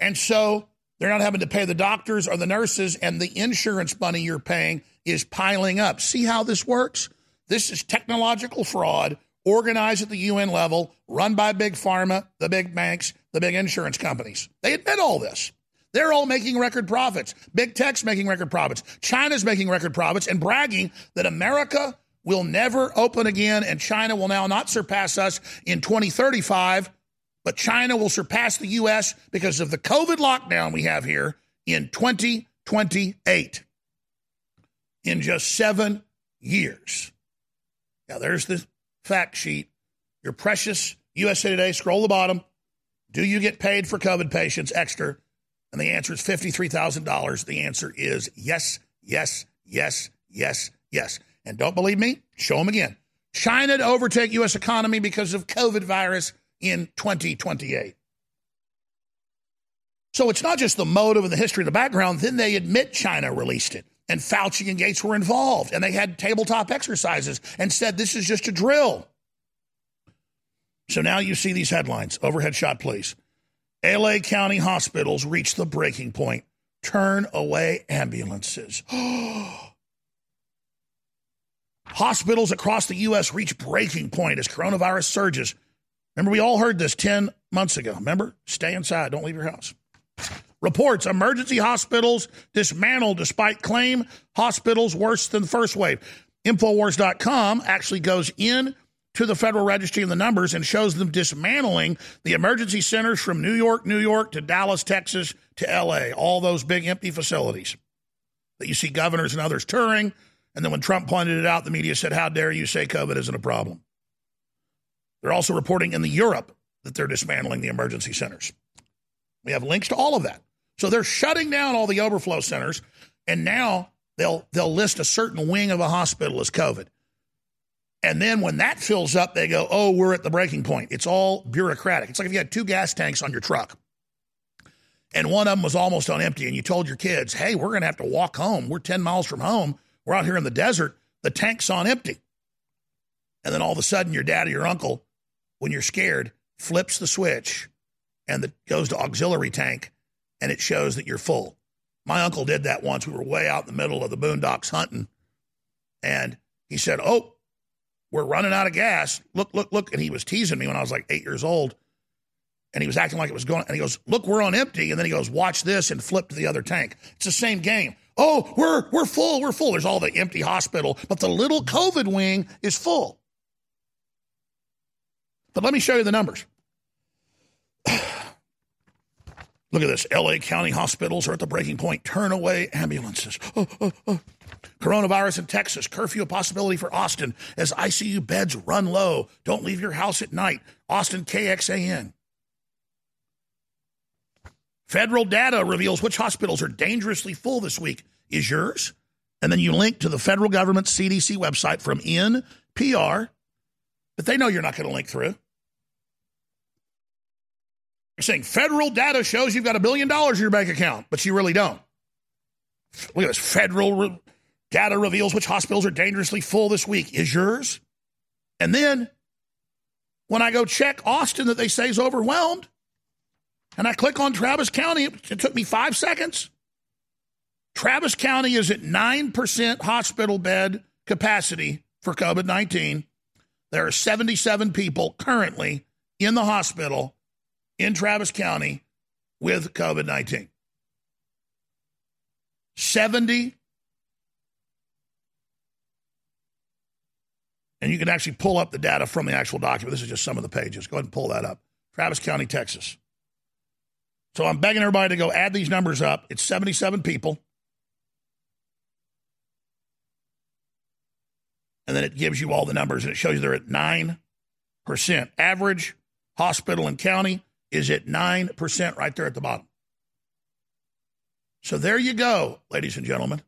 And so they're not having to pay the doctors or the nurses, and the insurance money you're paying is piling up. See how this works? This is technological fraud organized at the UN level, run by big pharma, the big banks, the big insurance companies. They admit all this. They're all making record profits. Big tech's making record profits. China's making record profits and bragging that America will never open again and China will now not surpass us in 2035, but China will surpass the U.S. because of the COVID lockdown we have here in 2028. In just seven years. Now, there's the fact sheet. Your precious USA Today, scroll the bottom. Do you get paid for COVID patients extra? And the answer is $53,000. The answer is yes, yes, yes, yes, yes. And don't believe me? Show them again. China to overtake U.S. economy because of COVID virus in 2028. So it's not just the motive and the history of the background. Then they admit China released it. And Fauci and Gates were involved. And they had tabletop exercises and said this is just a drill. So now you see these headlines. Overhead shot, please. LA County hospitals reach the breaking point. Turn away ambulances. [GASPS] Hospitals across the U.S. reach breaking point as coronavirus surges. Remember, we all heard this 10 months ago. Remember? Stay inside, don't leave your house. Reports emergency hospitals dismantled despite claim hospitals worse than the first wave. Infowars.com actually goes in to the Federal Registry and the numbers and shows them dismantling the emergency centers from New York, New York to Dallas, Texas to LA, all those big empty facilities that you see governors and others touring. And then when Trump pointed it out, the media said, How dare you say COVID isn't a problem? They're also reporting in the Europe that they're dismantling the emergency centers. We have links to all of that. So they're shutting down all the overflow centers, and now they'll they'll list a certain wing of a hospital as COVID. And then when that fills up, they go, oh, we're at the breaking point. It's all bureaucratic. It's like if you had two gas tanks on your truck and one of them was almost on empty, and you told your kids, hey, we're going to have to walk home. We're 10 miles from home. We're out here in the desert. The tank's on empty. And then all of a sudden, your dad or your uncle, when you're scared, flips the switch and it goes to auxiliary tank and it shows that you're full. My uncle did that once. We were way out in the middle of the boondocks hunting. And he said, Oh, we're running out of gas. Look, look, look. And he was teasing me when I was like eight years old. And he was acting like it was going. And he goes, Look, we're on empty. And then he goes, Watch this and flip to the other tank. It's the same game. Oh, we're we're full. We're full. There's all the empty hospital, but the little COVID wing is full. But let me show you the numbers. [SIGHS] Look at this. LA County hospitals are at the breaking point. Turn away ambulances. Oh, oh, oh. Coronavirus in Texas, curfew a possibility for Austin as ICU beds run low. Don't leave your house at night. Austin KXAN. Federal data reveals which hospitals are dangerously full this week. Is yours? And then you link to the federal government CDC website from NPR but they know you're not going to link through. You're saying federal data shows you've got a billion dollars in your bank account, but you really don't. Look at this. Federal re- data reveals which hospitals are dangerously full this week. Is yours? And then when I go check Austin that they say is overwhelmed, and I click on Travis County, it took me five seconds. Travis County is at 9% hospital bed capacity for COVID 19. There are 77 people currently in the hospital in Travis County with COVID 19. 70. And you can actually pull up the data from the actual document. This is just some of the pages. Go ahead and pull that up. Travis County, Texas. So I'm begging everybody to go add these numbers up. It's 77 people. And then it gives you all the numbers and it shows you they're at 9%. Average hospital and county is at 9% right there at the bottom. So there you go, ladies and gentlemen.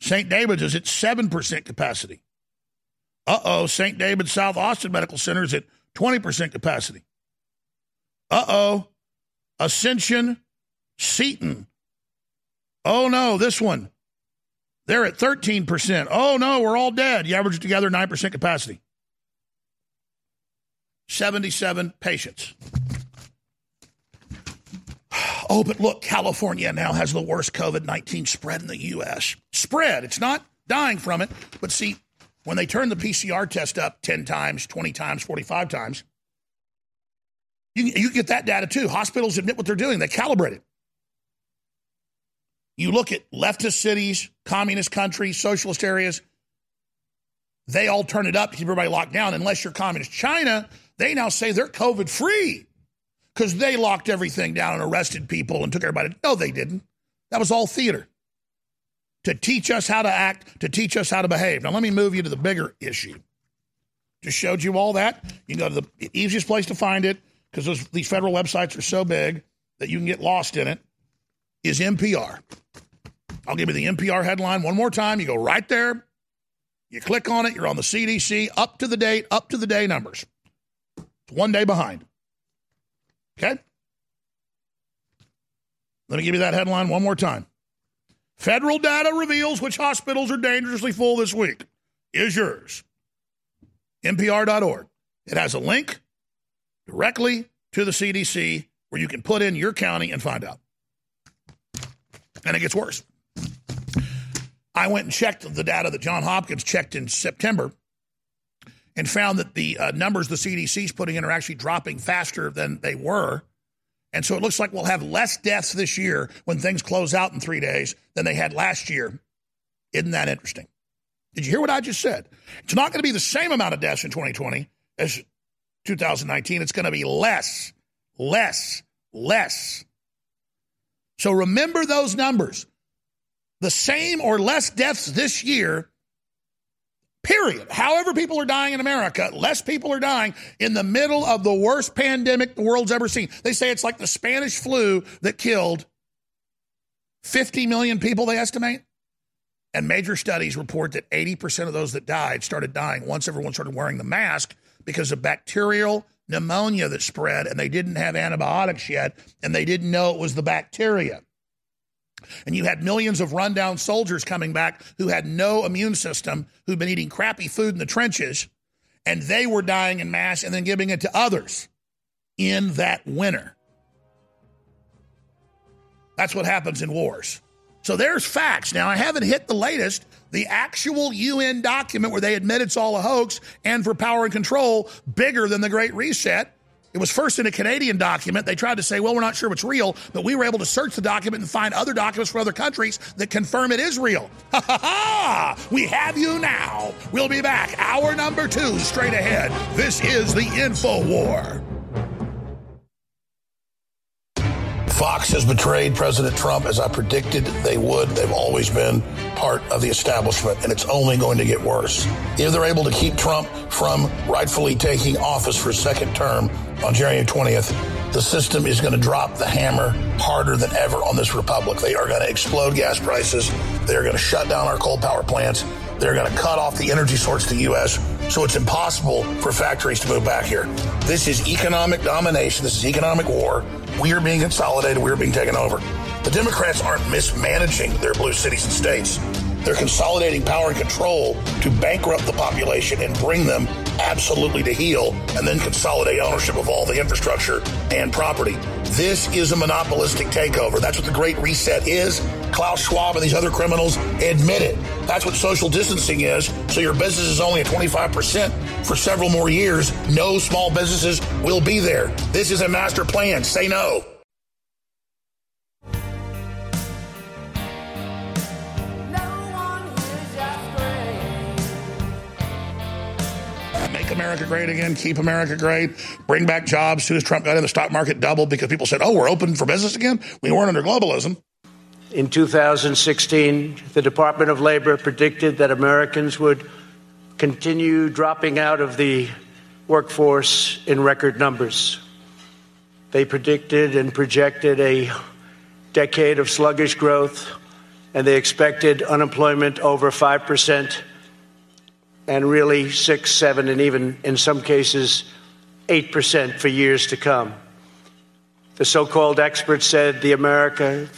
St. David's is at 7% capacity. Uh oh, St. David's South Austin Medical Center is at 20% capacity. Uh oh, Ascension Seton. Oh no, this one. They're at 13%. Oh no, we're all dead. You average together 9% capacity. 77 patients. Oh, but look, California now has the worst COVID 19 spread in the U.S. Spread. It's not dying from it. But see, when they turn the PCR test up 10 times, 20 times, 45 times, you, you get that data too. Hospitals admit what they're doing, they calibrate it. You look at leftist cities, communist countries, socialist areas, they all turn it up to keep everybody locked down, unless you're communist. China, they now say they're COVID free because they locked everything down and arrested people and took everybody. No, they didn't. That was all theater to teach us how to act, to teach us how to behave. Now, let me move you to the bigger issue. Just showed you all that. You can go to the easiest place to find it because these federal websites are so big that you can get lost in it. Is NPR. I'll give you the NPR headline one more time. You go right there, you click on it, you're on the CDC, up to the date, up to the day numbers. One day behind. Okay? Let me give you that headline one more time. Federal data reveals which hospitals are dangerously full this week. Is yours. NPR.org. It has a link directly to the CDC where you can put in your county and find out. And it gets worse. I went and checked the data that John Hopkins checked in September and found that the uh, numbers the CDC is putting in are actually dropping faster than they were. And so it looks like we'll have less deaths this year when things close out in three days than they had last year. Isn't that interesting? Did you hear what I just said? It's not going to be the same amount of deaths in 2020 as 2019. It's going to be less, less, less. So remember those numbers. The same or less deaths this year Period. However, people are dying in America, less people are dying in the middle of the worst pandemic the world's ever seen. They say it's like the Spanish flu that killed 50 million people, they estimate. And major studies report that 80% of those that died started dying once everyone started wearing the mask because of bacterial pneumonia that spread, and they didn't have antibiotics yet, and they didn't know it was the bacteria. And you had millions of rundown soldiers coming back who had no immune system, who'd been eating crappy food in the trenches, and they were dying in mass and then giving it to others in that winter. That's what happens in wars. So there's facts. Now, I haven't hit the latest, the actual UN document where they admit it's all a hoax and for power and control, bigger than the Great Reset. It was first in a Canadian document. They tried to say, well, we're not sure what's real, but we were able to search the document and find other documents from other countries that confirm it is real. [LAUGHS] Ha ha ha! We have you now. We'll be back. Hour number two straight ahead. This is the Info War. Fox has betrayed President Trump as I predicted they would. They've always been part of the establishment, and it's only going to get worse. If they're able to keep Trump from rightfully taking office for a second term on January 20th, the system is going to drop the hammer harder than ever on this republic. They are going to explode gas prices. They're going to shut down our coal power plants. They're going to cut off the energy source to the U.S. So it's impossible for factories to move back here. This is economic domination. This is economic war. We are being consolidated. We are being taken over. The Democrats aren't mismanaging their blue cities and states. They're consolidating power and control to bankrupt the population and bring them absolutely to heel and then consolidate ownership of all the infrastructure and property. This is a monopolistic takeover. That's what the Great Reset is. Klaus Schwab and these other criminals admit it. That's what social distancing is. So your business is only at 25% for several more years. No small businesses will be there. This is a master plan. Say no. Make America great again, keep America great, bring back jobs. As soon as Trump got in, the stock market doubled because people said, oh, we're open for business again. We weren't under globalism. In 2016, the Department of Labor predicted that Americans would continue dropping out of the workforce in record numbers. They predicted and projected a decade of sluggish growth, and they expected unemployment over 5% and really 6, 7, and even in some cases 8% for years to come. The so called experts said the America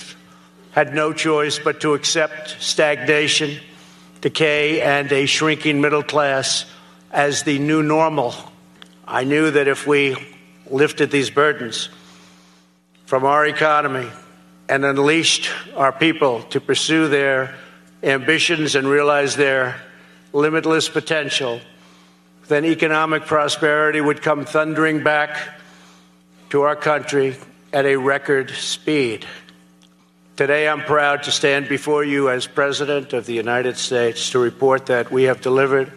had no choice but to accept stagnation, decay, and a shrinking middle class as the new normal. I knew that if we lifted these burdens from our economy and unleashed our people to pursue their ambitions and realize their limitless potential, then economic prosperity would come thundering back to our country at a record speed. Today, I'm proud to stand before you as President of the United States to report that we have delivered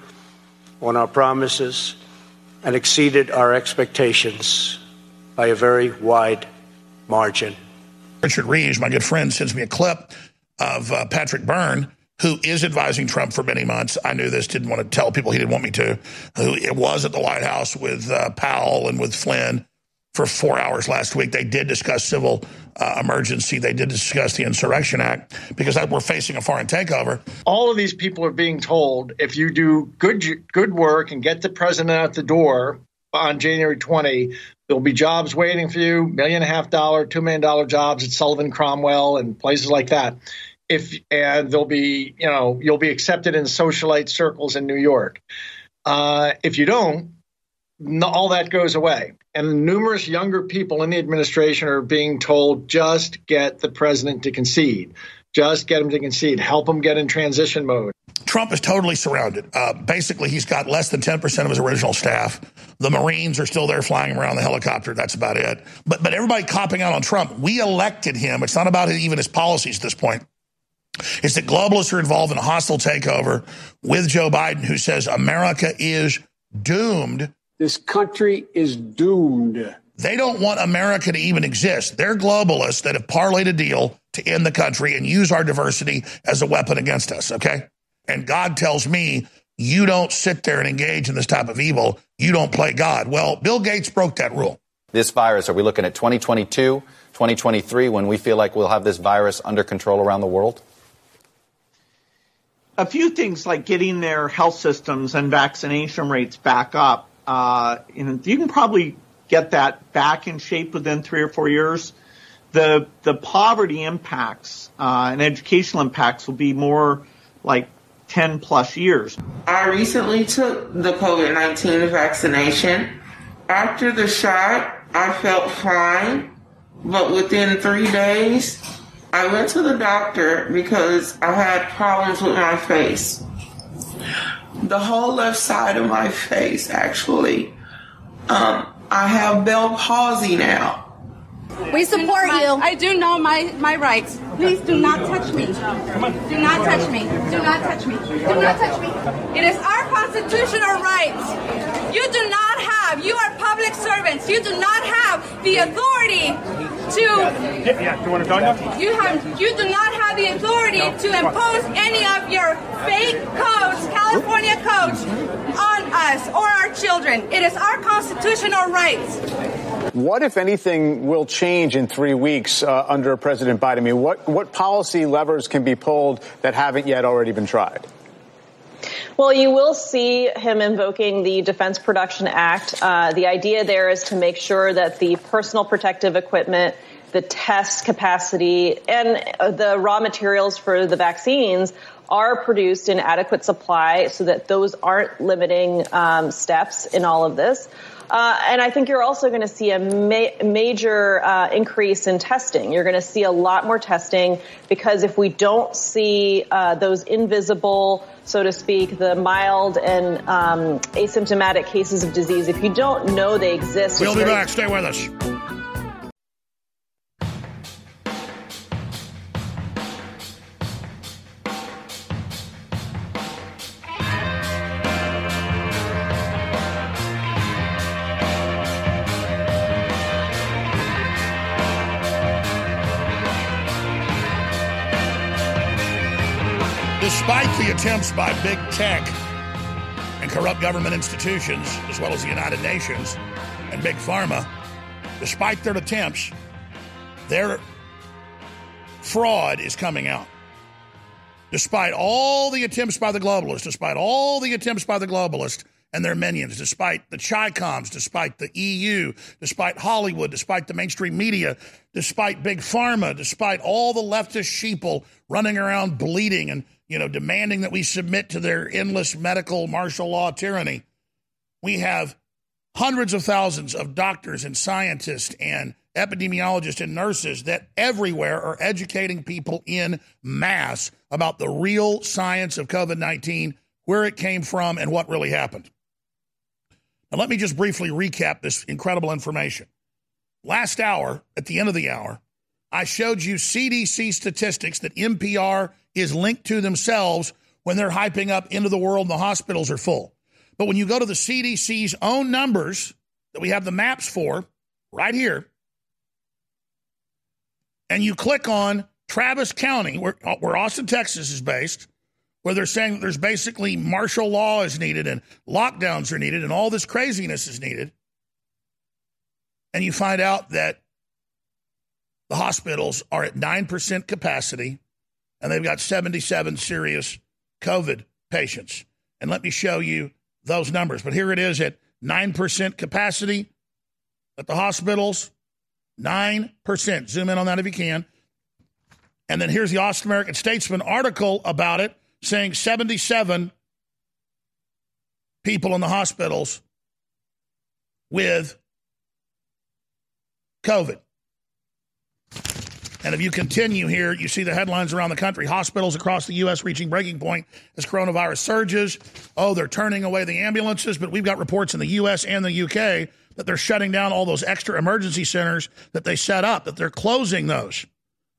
on our promises and exceeded our expectations by a very wide margin. Richard Reeves, my good friend, sends me a clip of uh, Patrick Byrne, who is advising Trump for many months. I knew this, didn't want to tell people he didn't want me to. Who it was at the White House with uh, Powell and with Flynn for four hours last week. They did discuss civil uh, emergency. They did discuss the Insurrection Act because we're facing a foreign takeover. All of these people are being told if you do good good work and get the president out the door on January 20, there'll be jobs waiting for you, million and a half dollar, two million dollar jobs at Sullivan Cromwell and places like that. If and there'll be, you know, you'll be accepted in socialite circles in New York. Uh, if you don't, all that goes away. And numerous younger people in the administration are being told just get the president to concede. Just get him to concede. Help him get in transition mode. Trump is totally surrounded. Uh, basically, he's got less than 10% of his original staff. The Marines are still there flying around the helicopter. That's about it. But, but everybody copping out on Trump. We elected him. It's not about even his policies at this point. It's that globalists are involved in a hostile takeover with Joe Biden, who says America is doomed this country is doomed. They don't want America to even exist. They're globalists that have parlayed a deal to end the country and use our diversity as a weapon against us, okay? And God tells me, you don't sit there and engage in this type of evil. You don't play God. Well, Bill Gates broke that rule. This virus, are we looking at 2022, 2023, when we feel like we'll have this virus under control around the world? A few things like getting their health systems and vaccination rates back up uh, and you can probably get that back in shape within three or four years. The the poverty impacts uh, and educational impacts will be more like 10 plus years. I recently took the COVID 19 vaccination. After the shot, I felt fine, but within three days, I went to the doctor because I had problems with my face the whole left side of my face, actually. Um, I have Bell palsy now. We support you. I do know my, my rights. Please do not touch me. Do not touch me. Do not touch me. Do not touch me. It is our constitutional rights. You do not have, you are public servants. You do not have the authority to Yeah, yeah. Do you want to talk you have you do not have the authority to impose any of your fake codes, California codes, on us or our children. It is our constitutional rights. What, if anything, will change in three weeks uh, under President Biden? I mean, what, what policy levers can be pulled that haven't yet already been tried? Well, you will see him invoking the Defense Production Act. Uh, the idea there is to make sure that the personal protective equipment, the test capacity, and uh, the raw materials for the vaccines are produced in adequate supply so that those aren't limiting um, steps in all of this. Uh, and I think you're also going to see a ma- major uh, increase in testing. You're going to see a lot more testing because if we don't see uh, those invisible, so to speak, the mild and um, asymptomatic cases of disease, if you don't know they exist, We'll be very- back. Stay with us. Despite the attempts by big tech and corrupt government institutions, as well as the United Nations and big pharma, despite their attempts, their fraud is coming out. Despite all the attempts by the globalists, despite all the attempts by the globalists and their minions, despite the Chicoms, despite the EU, despite Hollywood, despite the mainstream media, despite big pharma, despite all the leftist sheeple running around bleeding and you know demanding that we submit to their endless medical martial law tyranny, we have hundreds of thousands of doctors and scientists and epidemiologists and nurses that everywhere are educating people in mass about the real science of COVID 19, where it came from, and what really happened. Now, let me just briefly recap this incredible information. Last hour, at the end of the hour, I showed you CDC statistics that NPR is linked to themselves when they're hyping up into the world and the hospitals are full. But when you go to the CDC's own numbers that we have the maps for right here, and you click on Travis County, where, uh, where Austin, Texas is based, where they're saying that there's basically martial law is needed and lockdowns are needed and all this craziness is needed, and you find out that the hospitals are at 9% capacity and they've got 77 serious COVID patients. And let me show you those numbers. But here it is at 9% capacity at the hospitals. 9%. Zoom in on that if you can. And then here's the Austin American Statesman article about it saying 77 people in the hospitals with COVID. And if you continue here, you see the headlines around the country. Hospitals across the U.S. reaching breaking point as coronavirus surges. Oh, they're turning away the ambulances, but we've got reports in the U.S. and the U.K. that they're shutting down all those extra emergency centers that they set up, that they're closing those.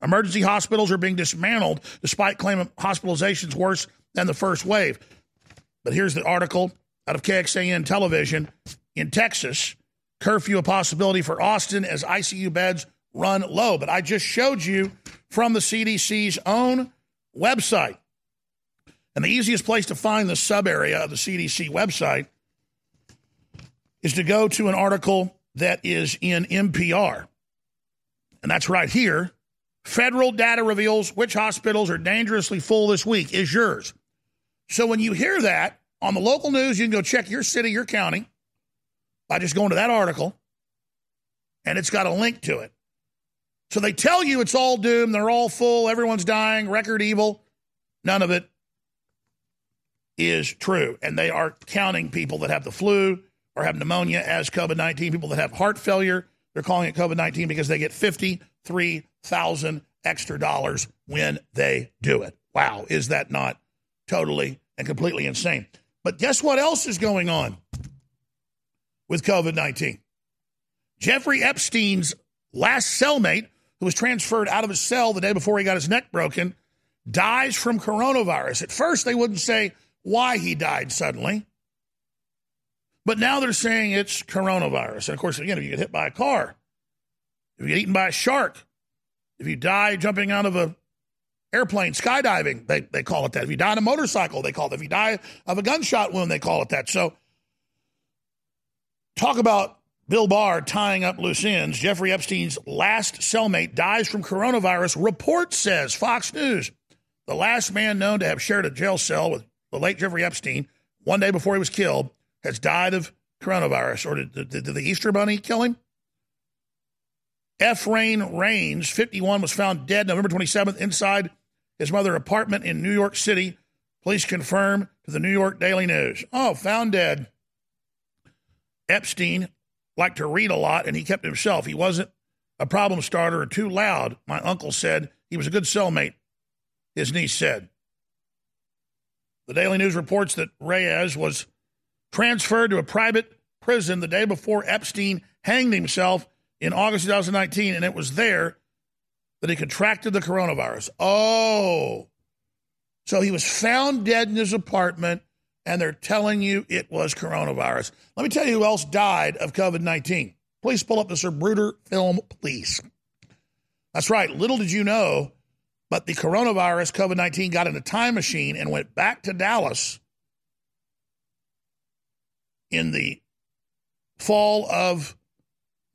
Emergency hospitals are being dismantled despite claiming hospitalizations worse than the first wave. But here's the article out of KXAN television in Texas. Curfew a possibility for Austin as ICU beds run low. But I just showed you from the CDC's own website. And the easiest place to find the sub area of the CDC website is to go to an article that is in NPR. And that's right here. Federal data reveals which hospitals are dangerously full this week is yours. So when you hear that on the local news, you can go check your city, your county by just going to that article, and it's got a link to it. So they tell you it's all doom, they're all full, everyone's dying, record evil. None of it is true. And they are counting people that have the flu or have pneumonia as COVID 19, people that have heart failure. They're calling it COVID 19 because they get 53,000 extra dollars when they do it. Wow, is that not totally and completely insane? But guess what else is going on with COVID 19? Jeffrey Epstein's last cellmate, who was transferred out of his cell the day before he got his neck broken, dies from coronavirus. At first, they wouldn't say why he died suddenly, but now they're saying it's coronavirus. And of course, again, if you get hit by a car, if you get eaten by a shark, if you die jumping out of a airplane, skydiving, they, they call it that. If you die on a motorcycle, they call it. If you die of a gunshot wound, they call it that. So talk about Bill Barr tying up loose ends. Jeffrey Epstein's last cellmate dies from coronavirus. Report says Fox News, the last man known to have shared a jail cell with the late Jeffrey Epstein one day before he was killed, has died of coronavirus. Or did, did, did the Easter Bunny kill him? Efrain Reyes, 51, was found dead November 27th inside his mother's apartment in New York City. Police confirm to the New York Daily News. Oh, found dead. Epstein liked to read a lot and he kept himself. He wasn't a problem starter or too loud. My uncle said he was a good cellmate, his niece said. The Daily News reports that Reyes was transferred to a private prison the day before Epstein hanged himself in August 2019, and it was there that he contracted the coronavirus. Oh, so he was found dead in his apartment, and they're telling you it was coronavirus. Let me tell you who else died of COVID 19. Please pull up the Zapruder film, please. That's right. Little did you know, but the coronavirus, COVID 19, got in a time machine and went back to Dallas in the fall of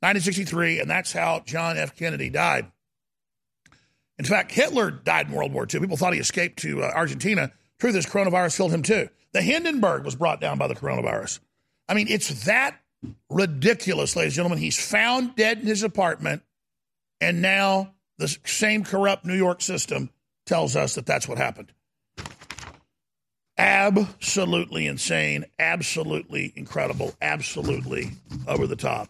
1963, and that's how John F. Kennedy died. In fact, Hitler died in World War II. People thought he escaped to uh, Argentina. Truth is, coronavirus killed him too. The Hindenburg was brought down by the coronavirus. I mean, it's that ridiculous, ladies and gentlemen. He's found dead in his apartment, and now the same corrupt New York system tells us that that's what happened. Absolutely insane, absolutely incredible, absolutely over the top.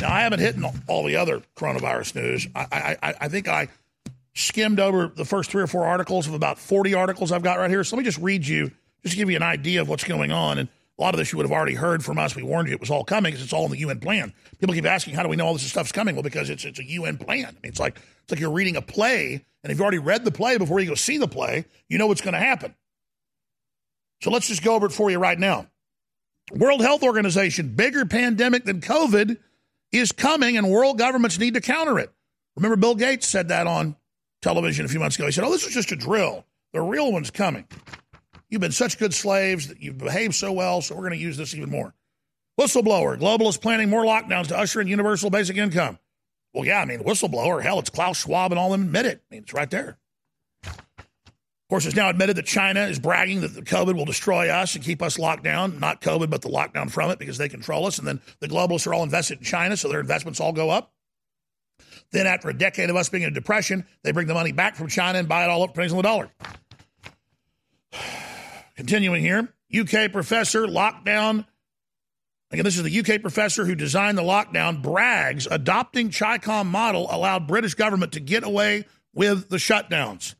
Now, I haven't hit all the other coronavirus news. I, I, I think I skimmed over the first three or four articles of about 40 articles I've got right here. So let me just read you, just to give you an idea of what's going on. And a lot of this you would have already heard from us. We warned you it was all coming because it's all in the UN plan. People keep asking, how do we know all this stuff's coming? Well, because it's, it's a UN plan. I mean, it's like, it's like you're reading a play, and if you've already read the play before you go see the play, you know what's going to happen. So let's just go over it for you right now. World Health Organization, bigger pandemic than COVID is coming, and world governments need to counter it. Remember, Bill Gates said that on television a few months ago. He said, Oh, this is just a drill. The real one's coming. You've been such good slaves that you've behaved so well, so we're going to use this even more. Whistleblower, globalists planning more lockdowns to usher in universal basic income. Well, yeah, I mean, whistleblower, hell, it's Klaus Schwab and all them admit it. I mean, it's right there. Of course, it's now admitted that China is bragging that the COVID will destroy us and keep us locked down. Not COVID, but the lockdown from it because they control us. And then the globalists are all invested in China, so their investments all go up. Then, after a decade of us being in a depression, they bring the money back from China and buy it all up pennies the dollar. Continuing here, UK professor lockdown. Again, this is the UK professor who designed the lockdown. Brags adopting CHICOM model allowed British government to get away with the shutdowns.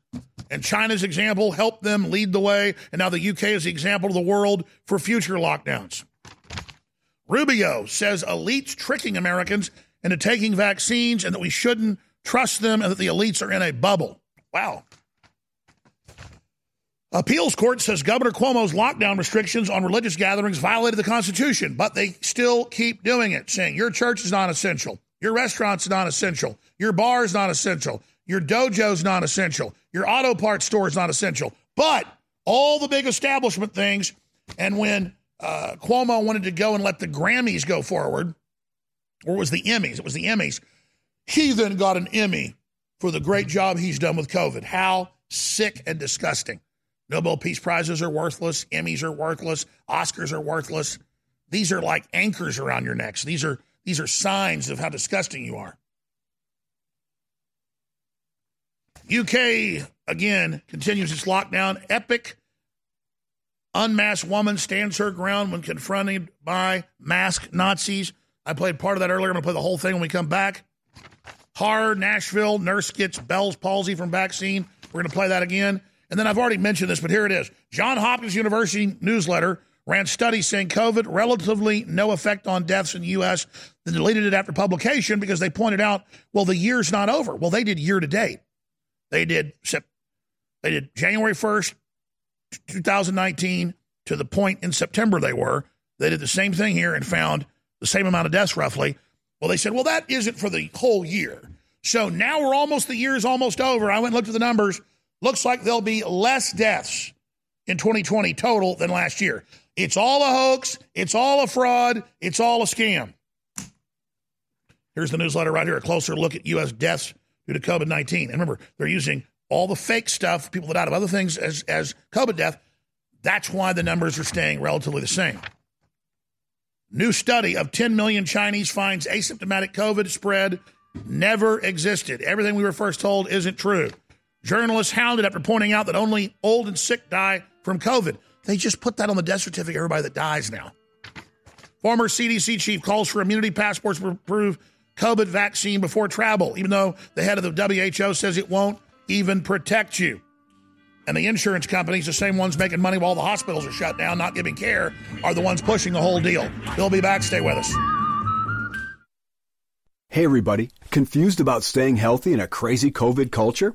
And China's example helped them lead the way. And now the UK is the example of the world for future lockdowns. Rubio says elites tricking Americans into taking vaccines and that we shouldn't trust them and that the elites are in a bubble. Wow. Appeals court says Governor Cuomo's lockdown restrictions on religious gatherings violated the Constitution, but they still keep doing it, saying your church is non essential, your restaurant's non essential, your bar is non essential, your dojo's non essential. Your auto parts store is not essential. But all the big establishment things, and when uh, Cuomo wanted to go and let the Grammys go forward, or was the Emmys, it was the Emmys, he then got an Emmy for the great job he's done with COVID. How sick and disgusting. Nobel Peace Prizes are worthless, Emmys are worthless, Oscars are worthless. These are like anchors around your necks. These are these are signs of how disgusting you are. UK, again, continues its lockdown. Epic unmasked woman stands her ground when confronted by masked Nazis. I played part of that earlier. I'm to play the whole thing when we come back. Hard, Nashville, nurse gets Bell's palsy from vaccine. We're to play that again. And then I've already mentioned this, but here it is. John Hopkins University newsletter ran studies saying COVID relatively no effect on deaths in the U.S. Then deleted it after publication because they pointed out, well, the year's not over. Well, they did year to date. They did they did January 1st, 2019 to the point in September they were. They did the same thing here and found the same amount of deaths roughly. Well, they said, well, that isn't for the whole year. So now we're almost, the year is almost over. I went and looked at the numbers. Looks like there'll be less deaths in 2020 total than last year. It's all a hoax. It's all a fraud. It's all a scam. Here's the newsletter right here a closer look at U.S. deaths due to COVID 19. And remember, they're using all the fake stuff, people that died of other things as, as COVID death. That's why the numbers are staying relatively the same. New study of 10 million Chinese finds asymptomatic COVID spread never existed. Everything we were first told isn't true. Journalists hounded after pointing out that only old and sick die from COVID. They just put that on the death certificate, everybody that dies now. Former CDC chief calls for immunity passports to prove COVID vaccine before travel, even though the head of the WHO says it won't even protect you. And the insurance companies, the same ones making money while the hospitals are shut down, not giving care, are the ones pushing the whole deal. They'll be back. Stay with us. Hey, everybody. Confused about staying healthy in a crazy COVID culture?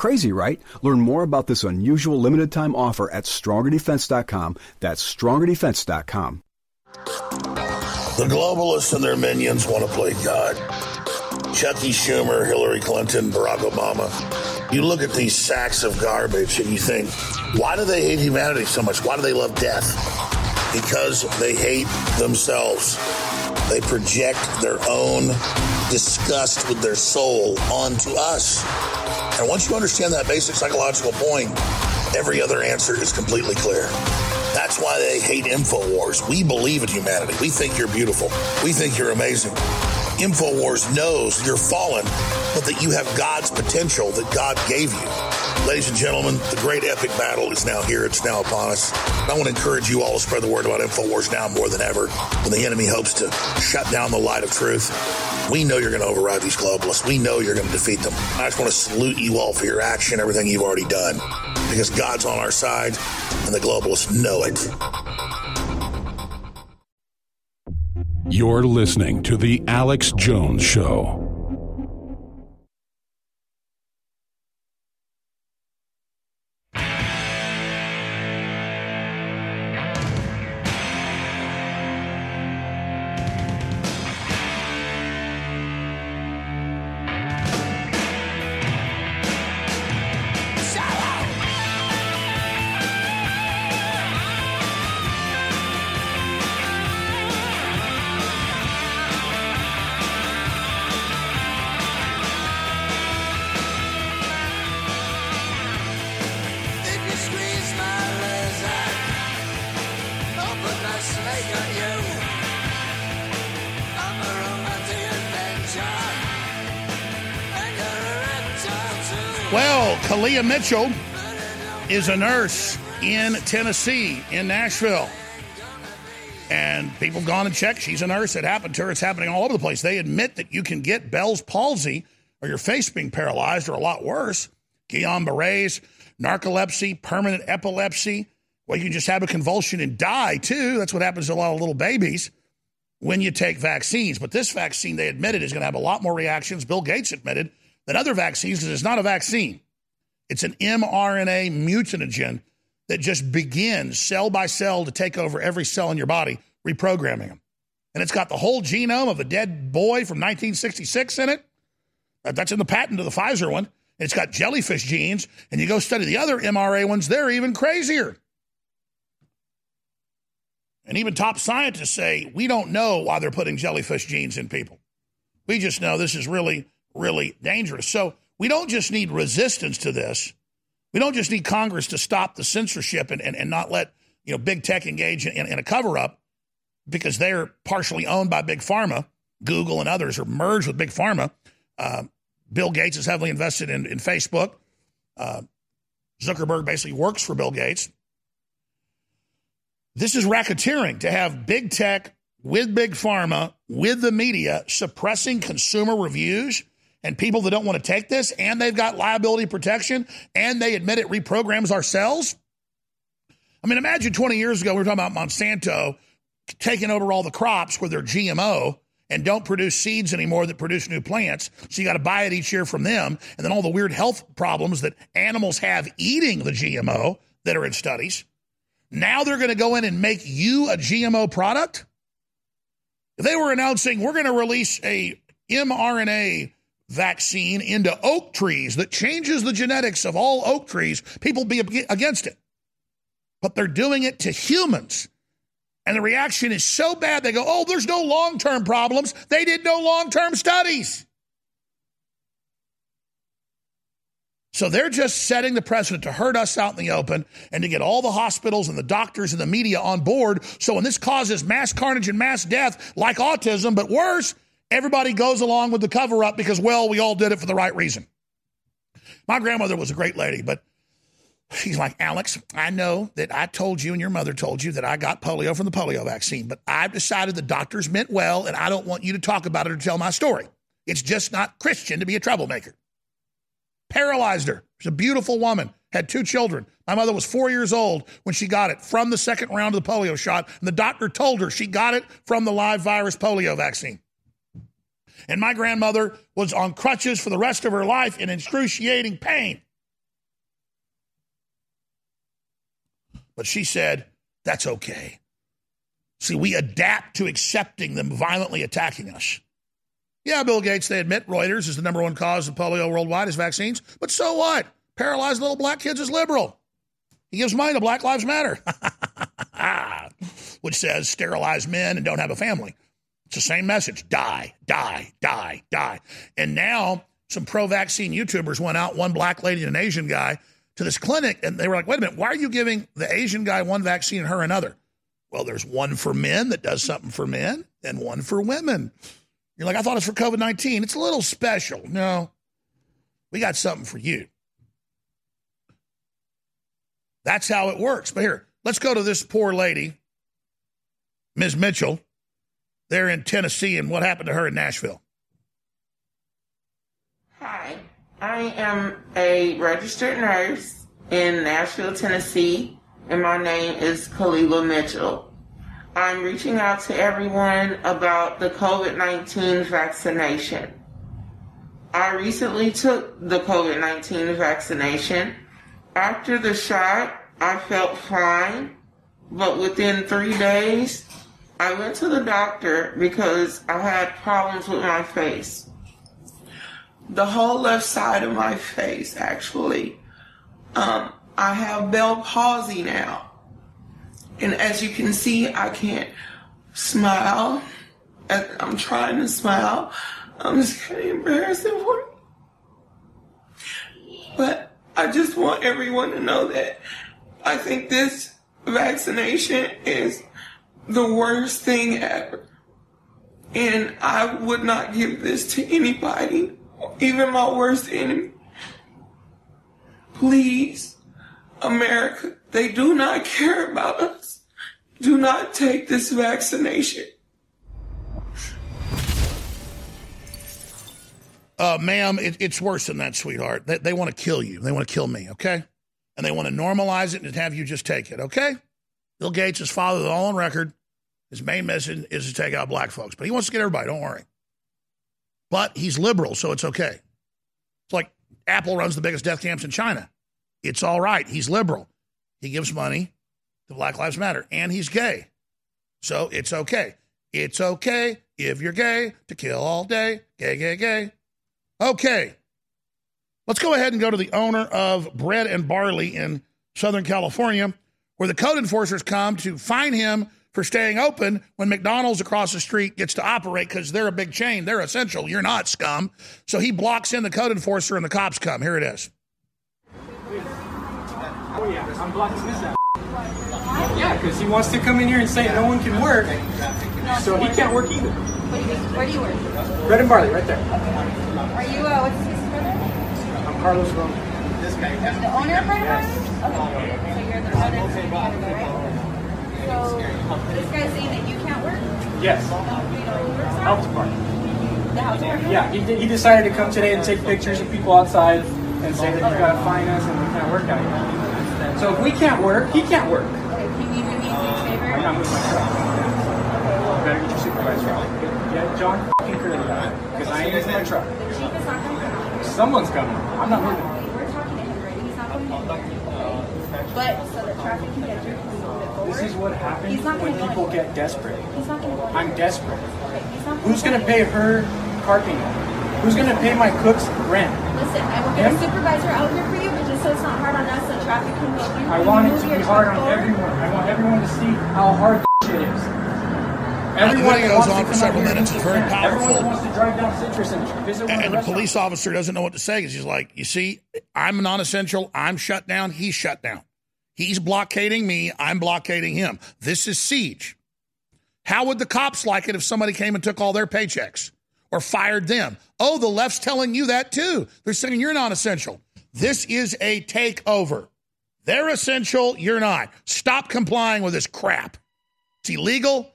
Crazy, right? Learn more about this unusual limited time offer at strongerdefense.com. That's strongerdefense.com. The globalists and their minions want to play God. Chucky Schumer, Hillary Clinton, Barack Obama. You look at these sacks of garbage and you think, why do they hate humanity so much? Why do they love death? Because they hate themselves. They project their own disgust with their soul onto us. And once you understand that basic psychological point, every other answer is completely clear. That's why they hate InfoWars. We believe in humanity. We think you're beautiful. We think you're amazing. InfoWars knows you're fallen, but that you have God's potential that God gave you. Ladies and gentlemen, the great epic battle is now here. It's now upon us. I want to encourage you all to spread the word about InfoWars now more than ever when the enemy hopes to shut down the light of truth. We know you're going to override these globalists. We know you're going to defeat them. I just want to salute you all for your action, everything you've already done, because God's on our side and the globalists know it. You're listening to The Alex Jones Show. Mitchell is a nurse in Tennessee, in Nashville. And people have gone and checked. She's a nurse. It happened to her. It's happening all over the place. They admit that you can get Bell's palsy or your face being paralyzed or a lot worse. Guillain Barre's, narcolepsy, permanent epilepsy. Well, you can just have a convulsion and die too. That's what happens to a lot of little babies when you take vaccines. But this vaccine, they admitted, is going to have a lot more reactions. Bill Gates admitted than other vaccines because it's not a vaccine. It's an mRNA mutanogen that just begins cell by cell to take over every cell in your body, reprogramming them. And it's got the whole genome of a dead boy from 1966 in it. That's in the patent of the Pfizer one. It's got jellyfish genes. And you go study the other mRNA ones, they're even crazier. And even top scientists say, we don't know why they're putting jellyfish genes in people. We just know this is really really dangerous. So we don't just need resistance to this. We don't just need Congress to stop the censorship and, and, and not let you know big tech engage in, in a cover up. because they're partially owned by Big Pharma. Google and others are merged with Big Pharma. Uh, Bill Gates is heavily invested in, in Facebook. Uh, Zuckerberg basically works for Bill Gates. This is racketeering to have big tech with big pharma, with the media suppressing consumer reviews and people that don't want to take this, and they've got liability protection, and they admit it reprograms our cells. I mean, imagine 20 years ago, we were talking about Monsanto taking over all the crops where they're GMO and don't produce seeds anymore that produce new plants. So you got to buy it each year from them. And then all the weird health problems that animals have eating the GMO that are in studies. Now they're going to go in and make you a GMO product? They were announcing we're going to release a mRNA vaccine into oak trees that changes the genetics of all oak trees, people be against it. But they're doing it to humans. And the reaction is so bad, they go, oh, there's no long term problems. They did no long term studies. So they're just setting the precedent to hurt us out in the open and to get all the hospitals and the doctors and the media on board. So when this causes mass carnage and mass death, like autism, but worse, everybody goes along with the cover up because, well, we all did it for the right reason. My grandmother was a great lady, but she's like, Alex, I know that I told you and your mother told you that I got polio from the polio vaccine, but I've decided the doctors meant well and I don't want you to talk about it or tell my story. It's just not Christian to be a troublemaker paralyzed her. She's a beautiful woman, had two children. My mother was four years old when she got it from the second round of the polio shot, and the doctor told her she got it from the live virus polio vaccine. And my grandmother was on crutches for the rest of her life in excruciating pain. But she said, that's okay. See, we adapt to accepting them violently attacking us. Yeah, Bill Gates, they admit Reuters is the number one cause of polio worldwide is vaccines. But so what? Paralyzed little black kids is liberal. He gives money to Black Lives Matter, [LAUGHS] which says sterilize men and don't have a family. It's the same message die, die, die, die. And now some pro vaccine YouTubers went out, one black lady and an Asian guy, to this clinic, and they were like, wait a minute, why are you giving the Asian guy one vaccine and her another? Well, there's one for men that does something for men and one for women. You're like, I thought it's for COVID 19. It's a little special. No, we got something for you. That's how it works. But here, let's go to this poor lady, Ms. Mitchell, there in Tennessee, and what happened to her in Nashville. Hi, I am a registered nurse in Nashville, Tennessee, and my name is Kalila Mitchell. I'm reaching out to everyone about the COVID 19 vaccination. I recently took the COVID 19 vaccination. After the shot, I felt fine, but within three days, I went to the doctor because I had problems with my face. The whole left side of my face, actually. Um, I have Bell palsy now. And as you can see, I can't smile. I'm trying to smile. I'm just kind of embarrassing for me. But I just want everyone to know that I think this vaccination is the worst thing ever. And I would not give this to anybody, even my worst enemy. Please, America, they do not care about us do not take this vaccination. Uh, ma'am, it, it's worse than that, sweetheart. They, they want to kill you. They want to kill me, okay? And they want to normalize it and have you just take it, okay? Bill Gates, his father, all on record. His main mission is to take out black folks, but he wants to get everybody, don't worry. But he's liberal, so it's okay. It's like Apple runs the biggest death camps in China. It's all right. He's liberal. He gives money to Black Lives Matter, and he's gay. So it's okay. It's okay if you're gay to kill all day. Gay, gay, gay. Okay. Let's go ahead and go to the owner of Bread and Barley in Southern California, where the code enforcers come to fine him for staying open when McDonald's across the street gets to operate because they're a big chain. They're essential. You're not scum. So he blocks in the code enforcer and the cops come. Here it is. Oh, yeah. I'm blocking this out. Yeah, because he wants to come in here and say no one can work, so he can't work either. Where do you work? Bread and barley, right there. Are you, uh, what's his brother? I'm Carlos Ron. The owner of Bread Barley? Okay. So you're the owner of Bread right? So this guy's saying that you can't work? Yes. Do you know who works on? Health department. The health department? Yeah, he, he decided to come today and take pictures of people outside and say that you gotta fine us and we can't work out here. So if we can't work, he can't work. Okay, can you do me a huge favor? I'm not moving my truck. Better get your supervisor out. Yeah, John fucking Curly. Because I ain't moving my truck. The chief is not to come. Someone's coming. I'm not moving. We're talking to him, right? He's not going to come. But so that traffic can get through, can we move forward? This is what happens when people anywhere. get desperate. He's not going to go I'm desperate. Okay, Who's gonna pay her carping? Who's gonna pay my cook's rent? Listen, I will get a supervisor out here for you, but just so it's not hard on us, so traffic can go. I want it to be hard on forward? everyone. I want everyone to see how hard this shit is. Everyone goes on for several minutes. It's very can. Everyone that powerful. wants to drive down Citrus and visit And, the the police officer doesn't know what to say because he's like, you see, I'm non-essential. I'm shut down. He's shut down. He's blockading me. I'm blockading him. This is siege. How would the cops like it if somebody came and took all their paychecks or fired them? Oh, the left's telling you that too. They're saying you're non-essential. This is a takeover. They're essential. You're not. Stop complying with this crap. It's illegal.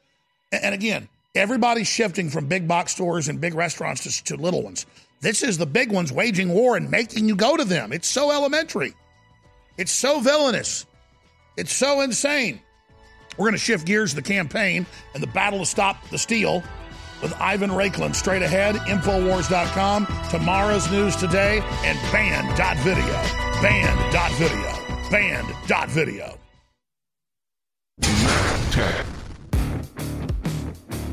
And again, everybody's shifting from big box stores and big restaurants to, to little ones. This is the big ones waging war and making you go to them. It's so elementary. It's so villainous. It's so insane. We're going to shift gears to the campaign and the battle to stop the steal with Ivan Raiklin straight ahead. Infowars.com, tomorrow's news today, and band.video. Band.video. Band.video.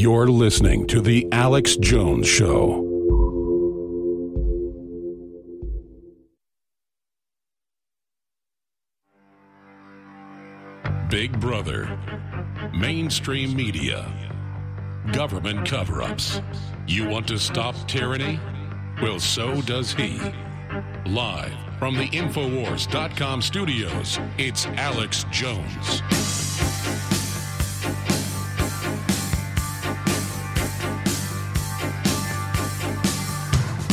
You're listening to The Alex Jones Show. Big Brother, mainstream media, government cover ups. You want to stop tyranny? Well, so does he. Live from the Infowars.com studios, it's Alex Jones.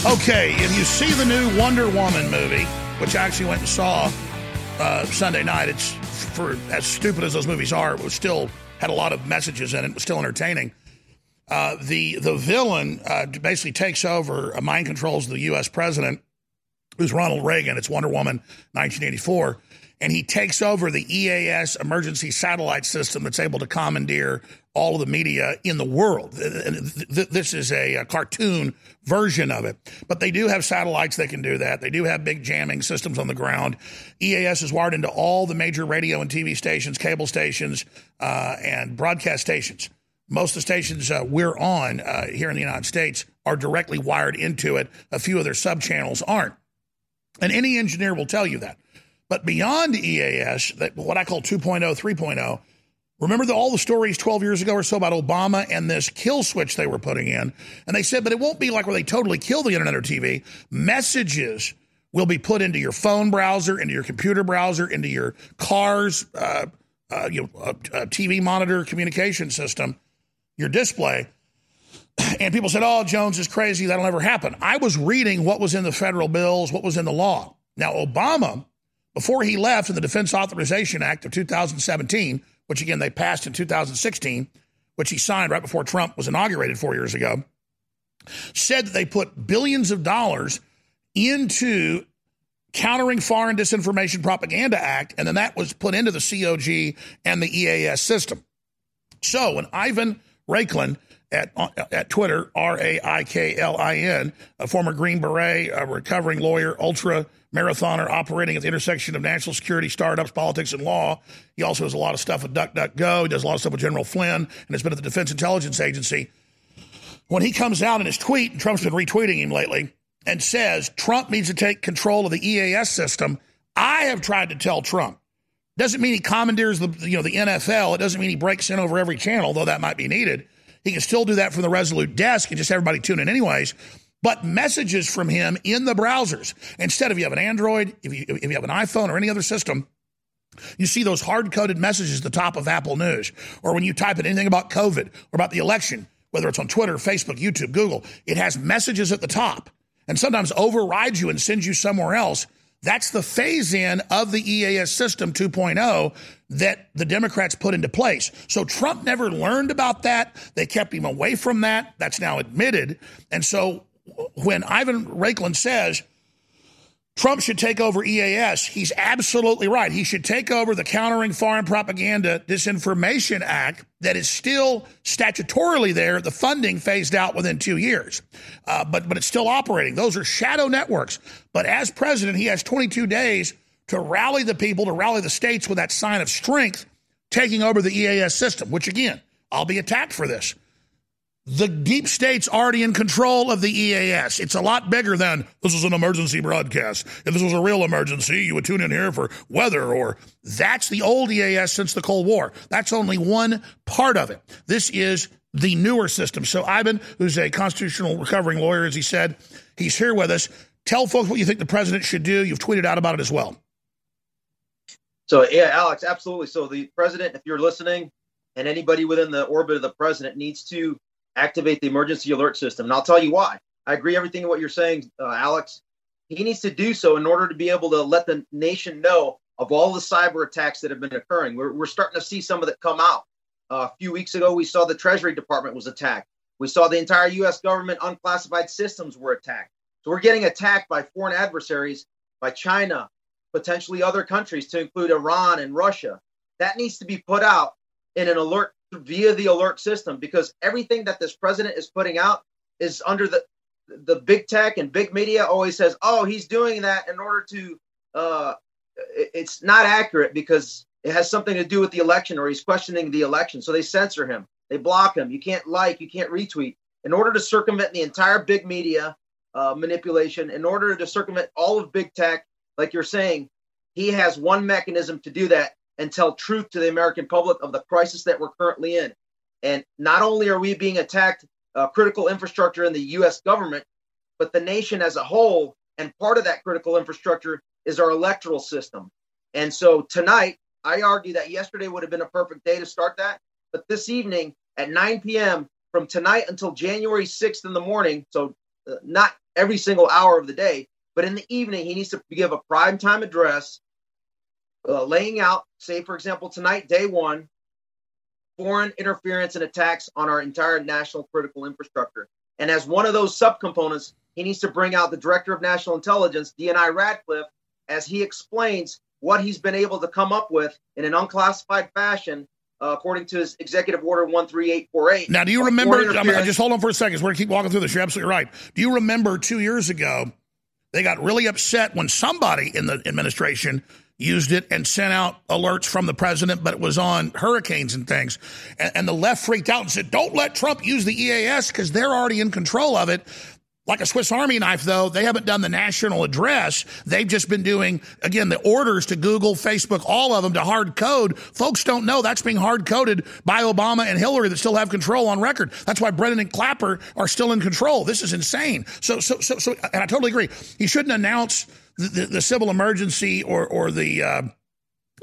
Okay, if you see the new Wonder Woman movie, which I actually went and saw uh, Sunday night, it's for as stupid as those movies are, it was still had a lot of messages in it. It was still entertaining. Uh, the the villain uh, basically takes over, uh, mind controls the U.S. president, who's Ronald Reagan. It's Wonder Woman, 1984, and he takes over the EAS emergency satellite system that's able to commandeer all of the media in the world. This is a, a cartoon version of it, but they do have satellites that can do that. They do have big jamming systems on the ground. EAS is wired into all the major radio and TV stations, cable stations, uh, and broadcast stations. Most of the stations uh, we're on uh, here in the United States are directly wired into it. A few of their sub channels aren't. And any engineer will tell you that. But beyond EAS, that what I call 2.0, 3.0, remember the, all the stories 12 years ago or so about Obama and this kill switch they were putting in? And they said, but it won't be like where they totally kill the internet or TV. Messages will be put into your phone browser, into your computer browser, into your car's uh, uh, you know, uh, uh, TV monitor communication system, your display. [CLEARS THROAT] And people said, oh, Jones is crazy. That'll never happen. I was reading what was in the federal bills, what was in the law. Now, Obama, before he left in the Defense Authorization Act of 2017, which again they passed in 2016, which he signed right before Trump was inaugurated four years ago, said that they put billions of dollars into Countering Foreign Disinformation Propaganda Act, and then that was put into the COG and the EAS system. So when Ivan Raiklin at, uh, at Twitter, R A I K L I N, a former Green Beret, a recovering lawyer, ultra marathoner operating at the intersection of national security, startups, politics, and law. He also does a lot of stuff with DuckDuckGo. He does a lot of stuff with General Flynn and has been at the Defense Intelligence Agency. When he comes out in his tweet, and Trump's been retweeting him lately, and says Trump needs to take control of the EAS system, I have tried to tell Trump. Doesn't mean he commandeers the you know the NFL. It doesn't mean he breaks in over every channel, though that might be needed. He can still do that from the Resolute desk and just everybody tune in anyways. But messages from him in the browsers instead of you have an Android, if you if you have an iPhone or any other system, you see those hard coded messages at the top of Apple News, or when you type in anything about COVID or about the election, whether it's on Twitter, Facebook, YouTube, Google, it has messages at the top and sometimes overrides you and sends you somewhere else. That's the phase in of the EAS system 2.0 that the Democrats put into place. So Trump never learned about that. They kept him away from that. That's now admitted. And so when Ivan Raiklin says, Trump should take over EAS. He's absolutely right. He should take over the Countering Foreign Propaganda Disinformation Act that is still statutorily there, the funding phased out within two years. Uh, but, but it's still operating. Those are shadow networks. But as president, he has 22 days to rally the people, to rally the states with that sign of strength, taking over the EAS system, which again, I'll be attacked for this. The deep state's already in control of the EAS. It's a lot bigger than this is an emergency broadcast. If this was a real emergency, you would tune in here for weather or that's the old EAS since the Cold War. That's only one part of it. This is the newer system. So Ivan, who's a constitutional recovering lawyer, as he said, he's here with us. Tell folks what you think the president should do. You've tweeted out about it as well. So yeah, Alex, absolutely. So the president, if you're listening, and anybody within the orbit of the president needs to activate the emergency alert system. And I'll tell you why. I agree everything what you're saying, uh, Alex. He needs to do so in order to be able to let the nation know of all the cyber attacks that have been occurring. We're, we're starting to see some of that come out. Uh, a few weeks ago, we saw the Treasury Department was attacked. We saw the entire U.S. government unclassified systems were attacked. So we're getting attacked by foreign adversaries, by China, potentially other countries, to include Iran and Russia. That needs to be put out in an alert via the alert system because everything that this president is putting out is under the the big tech and big media always says, "Oh, he's doing that in order to." Uh, it's not accurate because it has something to do with the election, or he's questioning the election. So they censor him, they block him. You can't like, you can't retweet. In order to circumvent the entire big media uh, manipulation, in order to circumvent all of big tech, like you're saying, he has one mechanism to do that, and tell truth to the American public of the crisis that we're currently in. And not only are we being attacked, uh, critical infrastructure in the U.S. government, but the nation as a whole. And part of that critical infrastructure is our electoral system. And so tonight, I argue that yesterday would have been a perfect day to start that. But this evening at 9 p.m., from tonight until January 6th in the morning, so uh, not every single hour of the day, but in the evening, he needs to give a prime time address uh, laying out, say, for example, tonight, day one, foreign interference and attacks on our entire national critical infrastructure. And as one of those subcomponents, he needs to bring out the director of national intelligence, DNI Radcliffe, as he explains what he's been able to come up with in an unclassified fashion, uh, according to his executive order 13848. Now, do you remember? just hold on for a second. We're going to keep walking through this. You're absolutely right. Do you remember two years ago, they got really upset when somebody in the administration used it and sent out alerts from the president, but it was on hurricanes and things. And, and the left freaked out and said, don't let Trump use the EAS because they're already in control of it. Like a Swiss Army knife, though, they haven't done the national address. They've just been doing, again, the orders to Google, Facebook, all of them to hard code. Folks don't know that's being hard coded by Obama and Hillary that still have control on record. That's why Brennan and Clapper are still in control. This is insane. So, so, so, so and I totally agree. He shouldn't announce the, the, civil emergency or, or the, uh,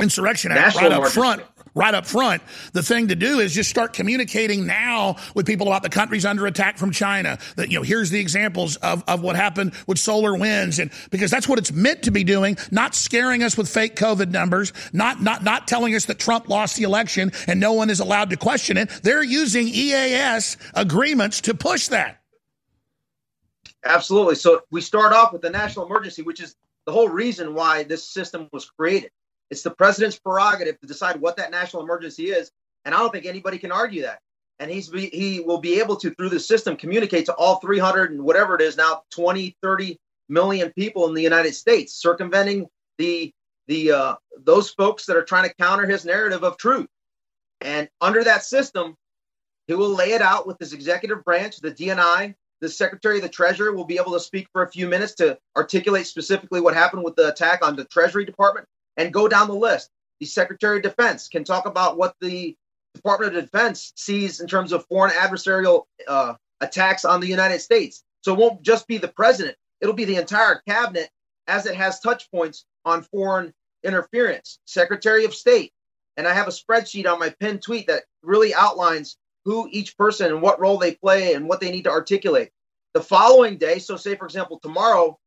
Insurrection Act National right up front. Right up front, the thing to do is just start communicating now with people about the countries under attack from China. That you know, here's the examples of, of what happened with SolarWinds, and because that's what it's meant to be doing, not scaring us with fake COVID numbers, not not not telling us that Trump lost the election and no one is allowed to question it. They're using EAS agreements to push that. Absolutely. So we start off with the national emergency, which is the whole reason why this system was created. It's the president's prerogative to decide what that national emergency is, and I don't think anybody can argue that. And he's be, he will be able to through the system communicate to all 300 and whatever it is now 20, 30 million people in the United States, circumventing the the uh, those folks that are trying to counter his narrative of truth. And under that system, he will lay it out with his executive branch, the DNI, the Secretary of the Treasury will be able to speak for a few minutes to articulate specifically what happened with the attack on the Treasury Department and go down the list. The Secretary of Defense can talk about what the Department of Defense sees in terms of foreign adversarial uh, attacks on the United States. So it won't just be the president, it'll be the entire cabinet as it has touch points on foreign interference. Secretary of State. And I have a spreadsheet on my pinned tweet that really outlines who each person and what role they play and what they need to articulate. The following day, so say for example, tomorrow,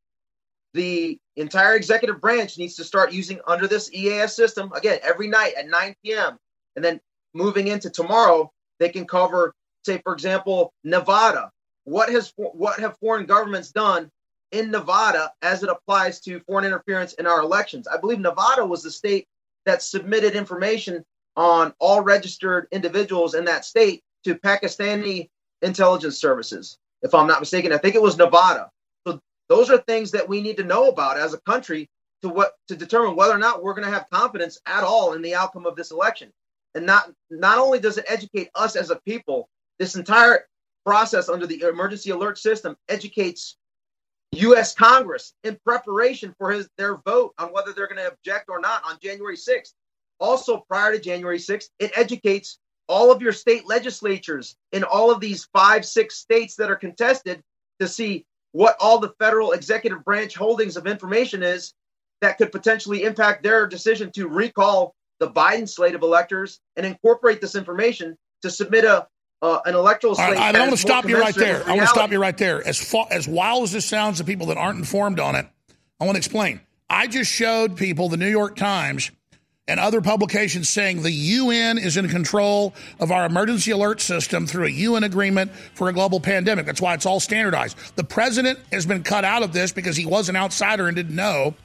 the entire executive branch needs to start using under this EAS system again every night at 9 p.m. And then moving into tomorrow, they can cover, say for example, Nevada. What has what have foreign governments done in Nevada as it applies to foreign interference in our elections? I believe Nevada was the state that submitted information on all registered individuals in that state to Pakistani intelligence services. If I'm not mistaken, I think it was Nevada. So those are things that we need to know about as a country to what to determine whether or not we're going to have confidence at all in the outcome of this election. And not not only does it educate us as a people, this entire process under the emergency alert system educates U.S. Congress in preparation for his their vote on whether they're going to object or not on January 6th. Also, prior to January 6th, it educates all of your state legislatures in all of these five, six states that are contested to see what all the federal executive branch holdings of information is that could potentially impact their decision to recall the Biden slate of electors and incorporate this information to submit a uh, an electoral slate. I that want to stop you right there. I want to stop you right there. As fa- as wild as this sounds to people that aren't informed on it, I want to explain. I just showed people the New York Times and other publications saying the UN is in control of our emergency alert system through a UN agreement for a global pandemic. That's why it's all standardized. The president has been cut out of this because he was an outsider and didn't know.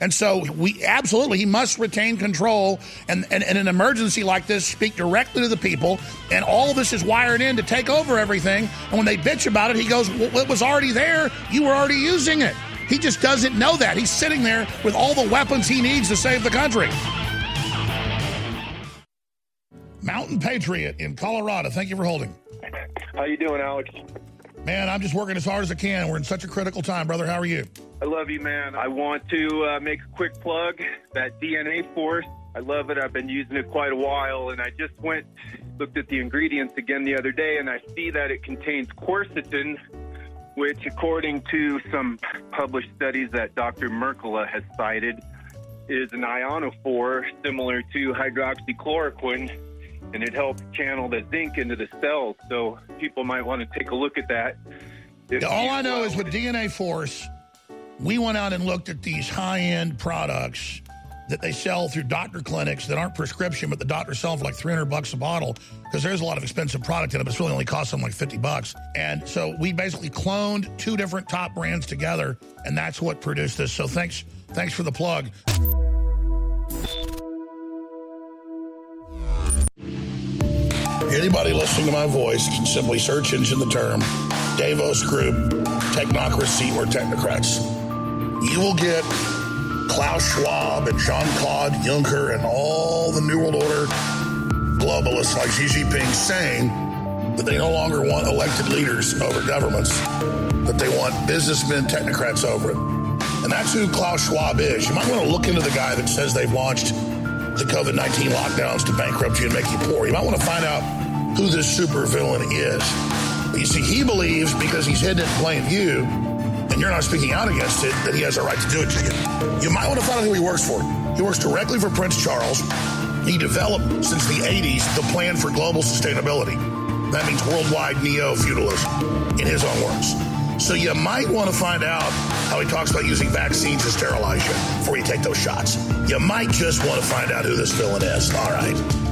And so we absolutely he must retain control and, and, and in an emergency like this speak directly to the people. And all this is wired in to take over everything. And when they bitch about it, he goes, well, it was already there. You were already using it. He just doesn't know that. He's sitting there with all the weapons he needs to save the country. Mountain Patriot in Colorado. Thank you for holding. How you doing, Alex? Man, I'm just working as hard as I can. We're in such a critical time, brother. How are you? I love you, man. I want to uh, make a quick plug. That DNA Force, I love it. I've been using it quite a while, and I just went looked at the ingredients again the other day, and I see that it contains quercetin, which, according to some published studies that Dr. Mercola has cited, is an ionophore similar to hydroxychloroquine, and it helps channel the zinc into the cells. So people might want to take a look at that. If all I know uh, is with DNA Force, we went out and looked at these high end products that they sell through doctor clinics that aren't prescription, but the doctors sell them for like 300 bucks a bottle because there's a lot of expensive product in it, but it's really only costs them like 50 bucks. And so we basically cloned two different top brands together, and that's what produced this. So thanks, thanks for the plug. Anybody listening to my voice can simply search engine the term Davos Group, Technocracy, or Technocrats. You will get Klaus Schwab and Jean Claude Juncker and all the New World Order globalists like Xi Jinping saying that they no longer want elected leaders over governments, that they want businessmen, technocrats over it. And that's who Klaus Schwab is. You might want to look into the guy that says they've launched the COVID 19 lockdowns to bankrupt you and make you poor. You might want to find out who this supervillain is. You see, he believes because he's hidden in plain view and you're not speaking out against it, that he has a right to do it to you. You might want to find out who he works for. He works directly for Prince Charles. He developed since the 80s the plan for global sustainability. That means worldwide neo feudalism, in his own words. So you might want to find out how he talks about using vaccines to sterilize you before you take those shots. You might just want to find out who this villain is. All right.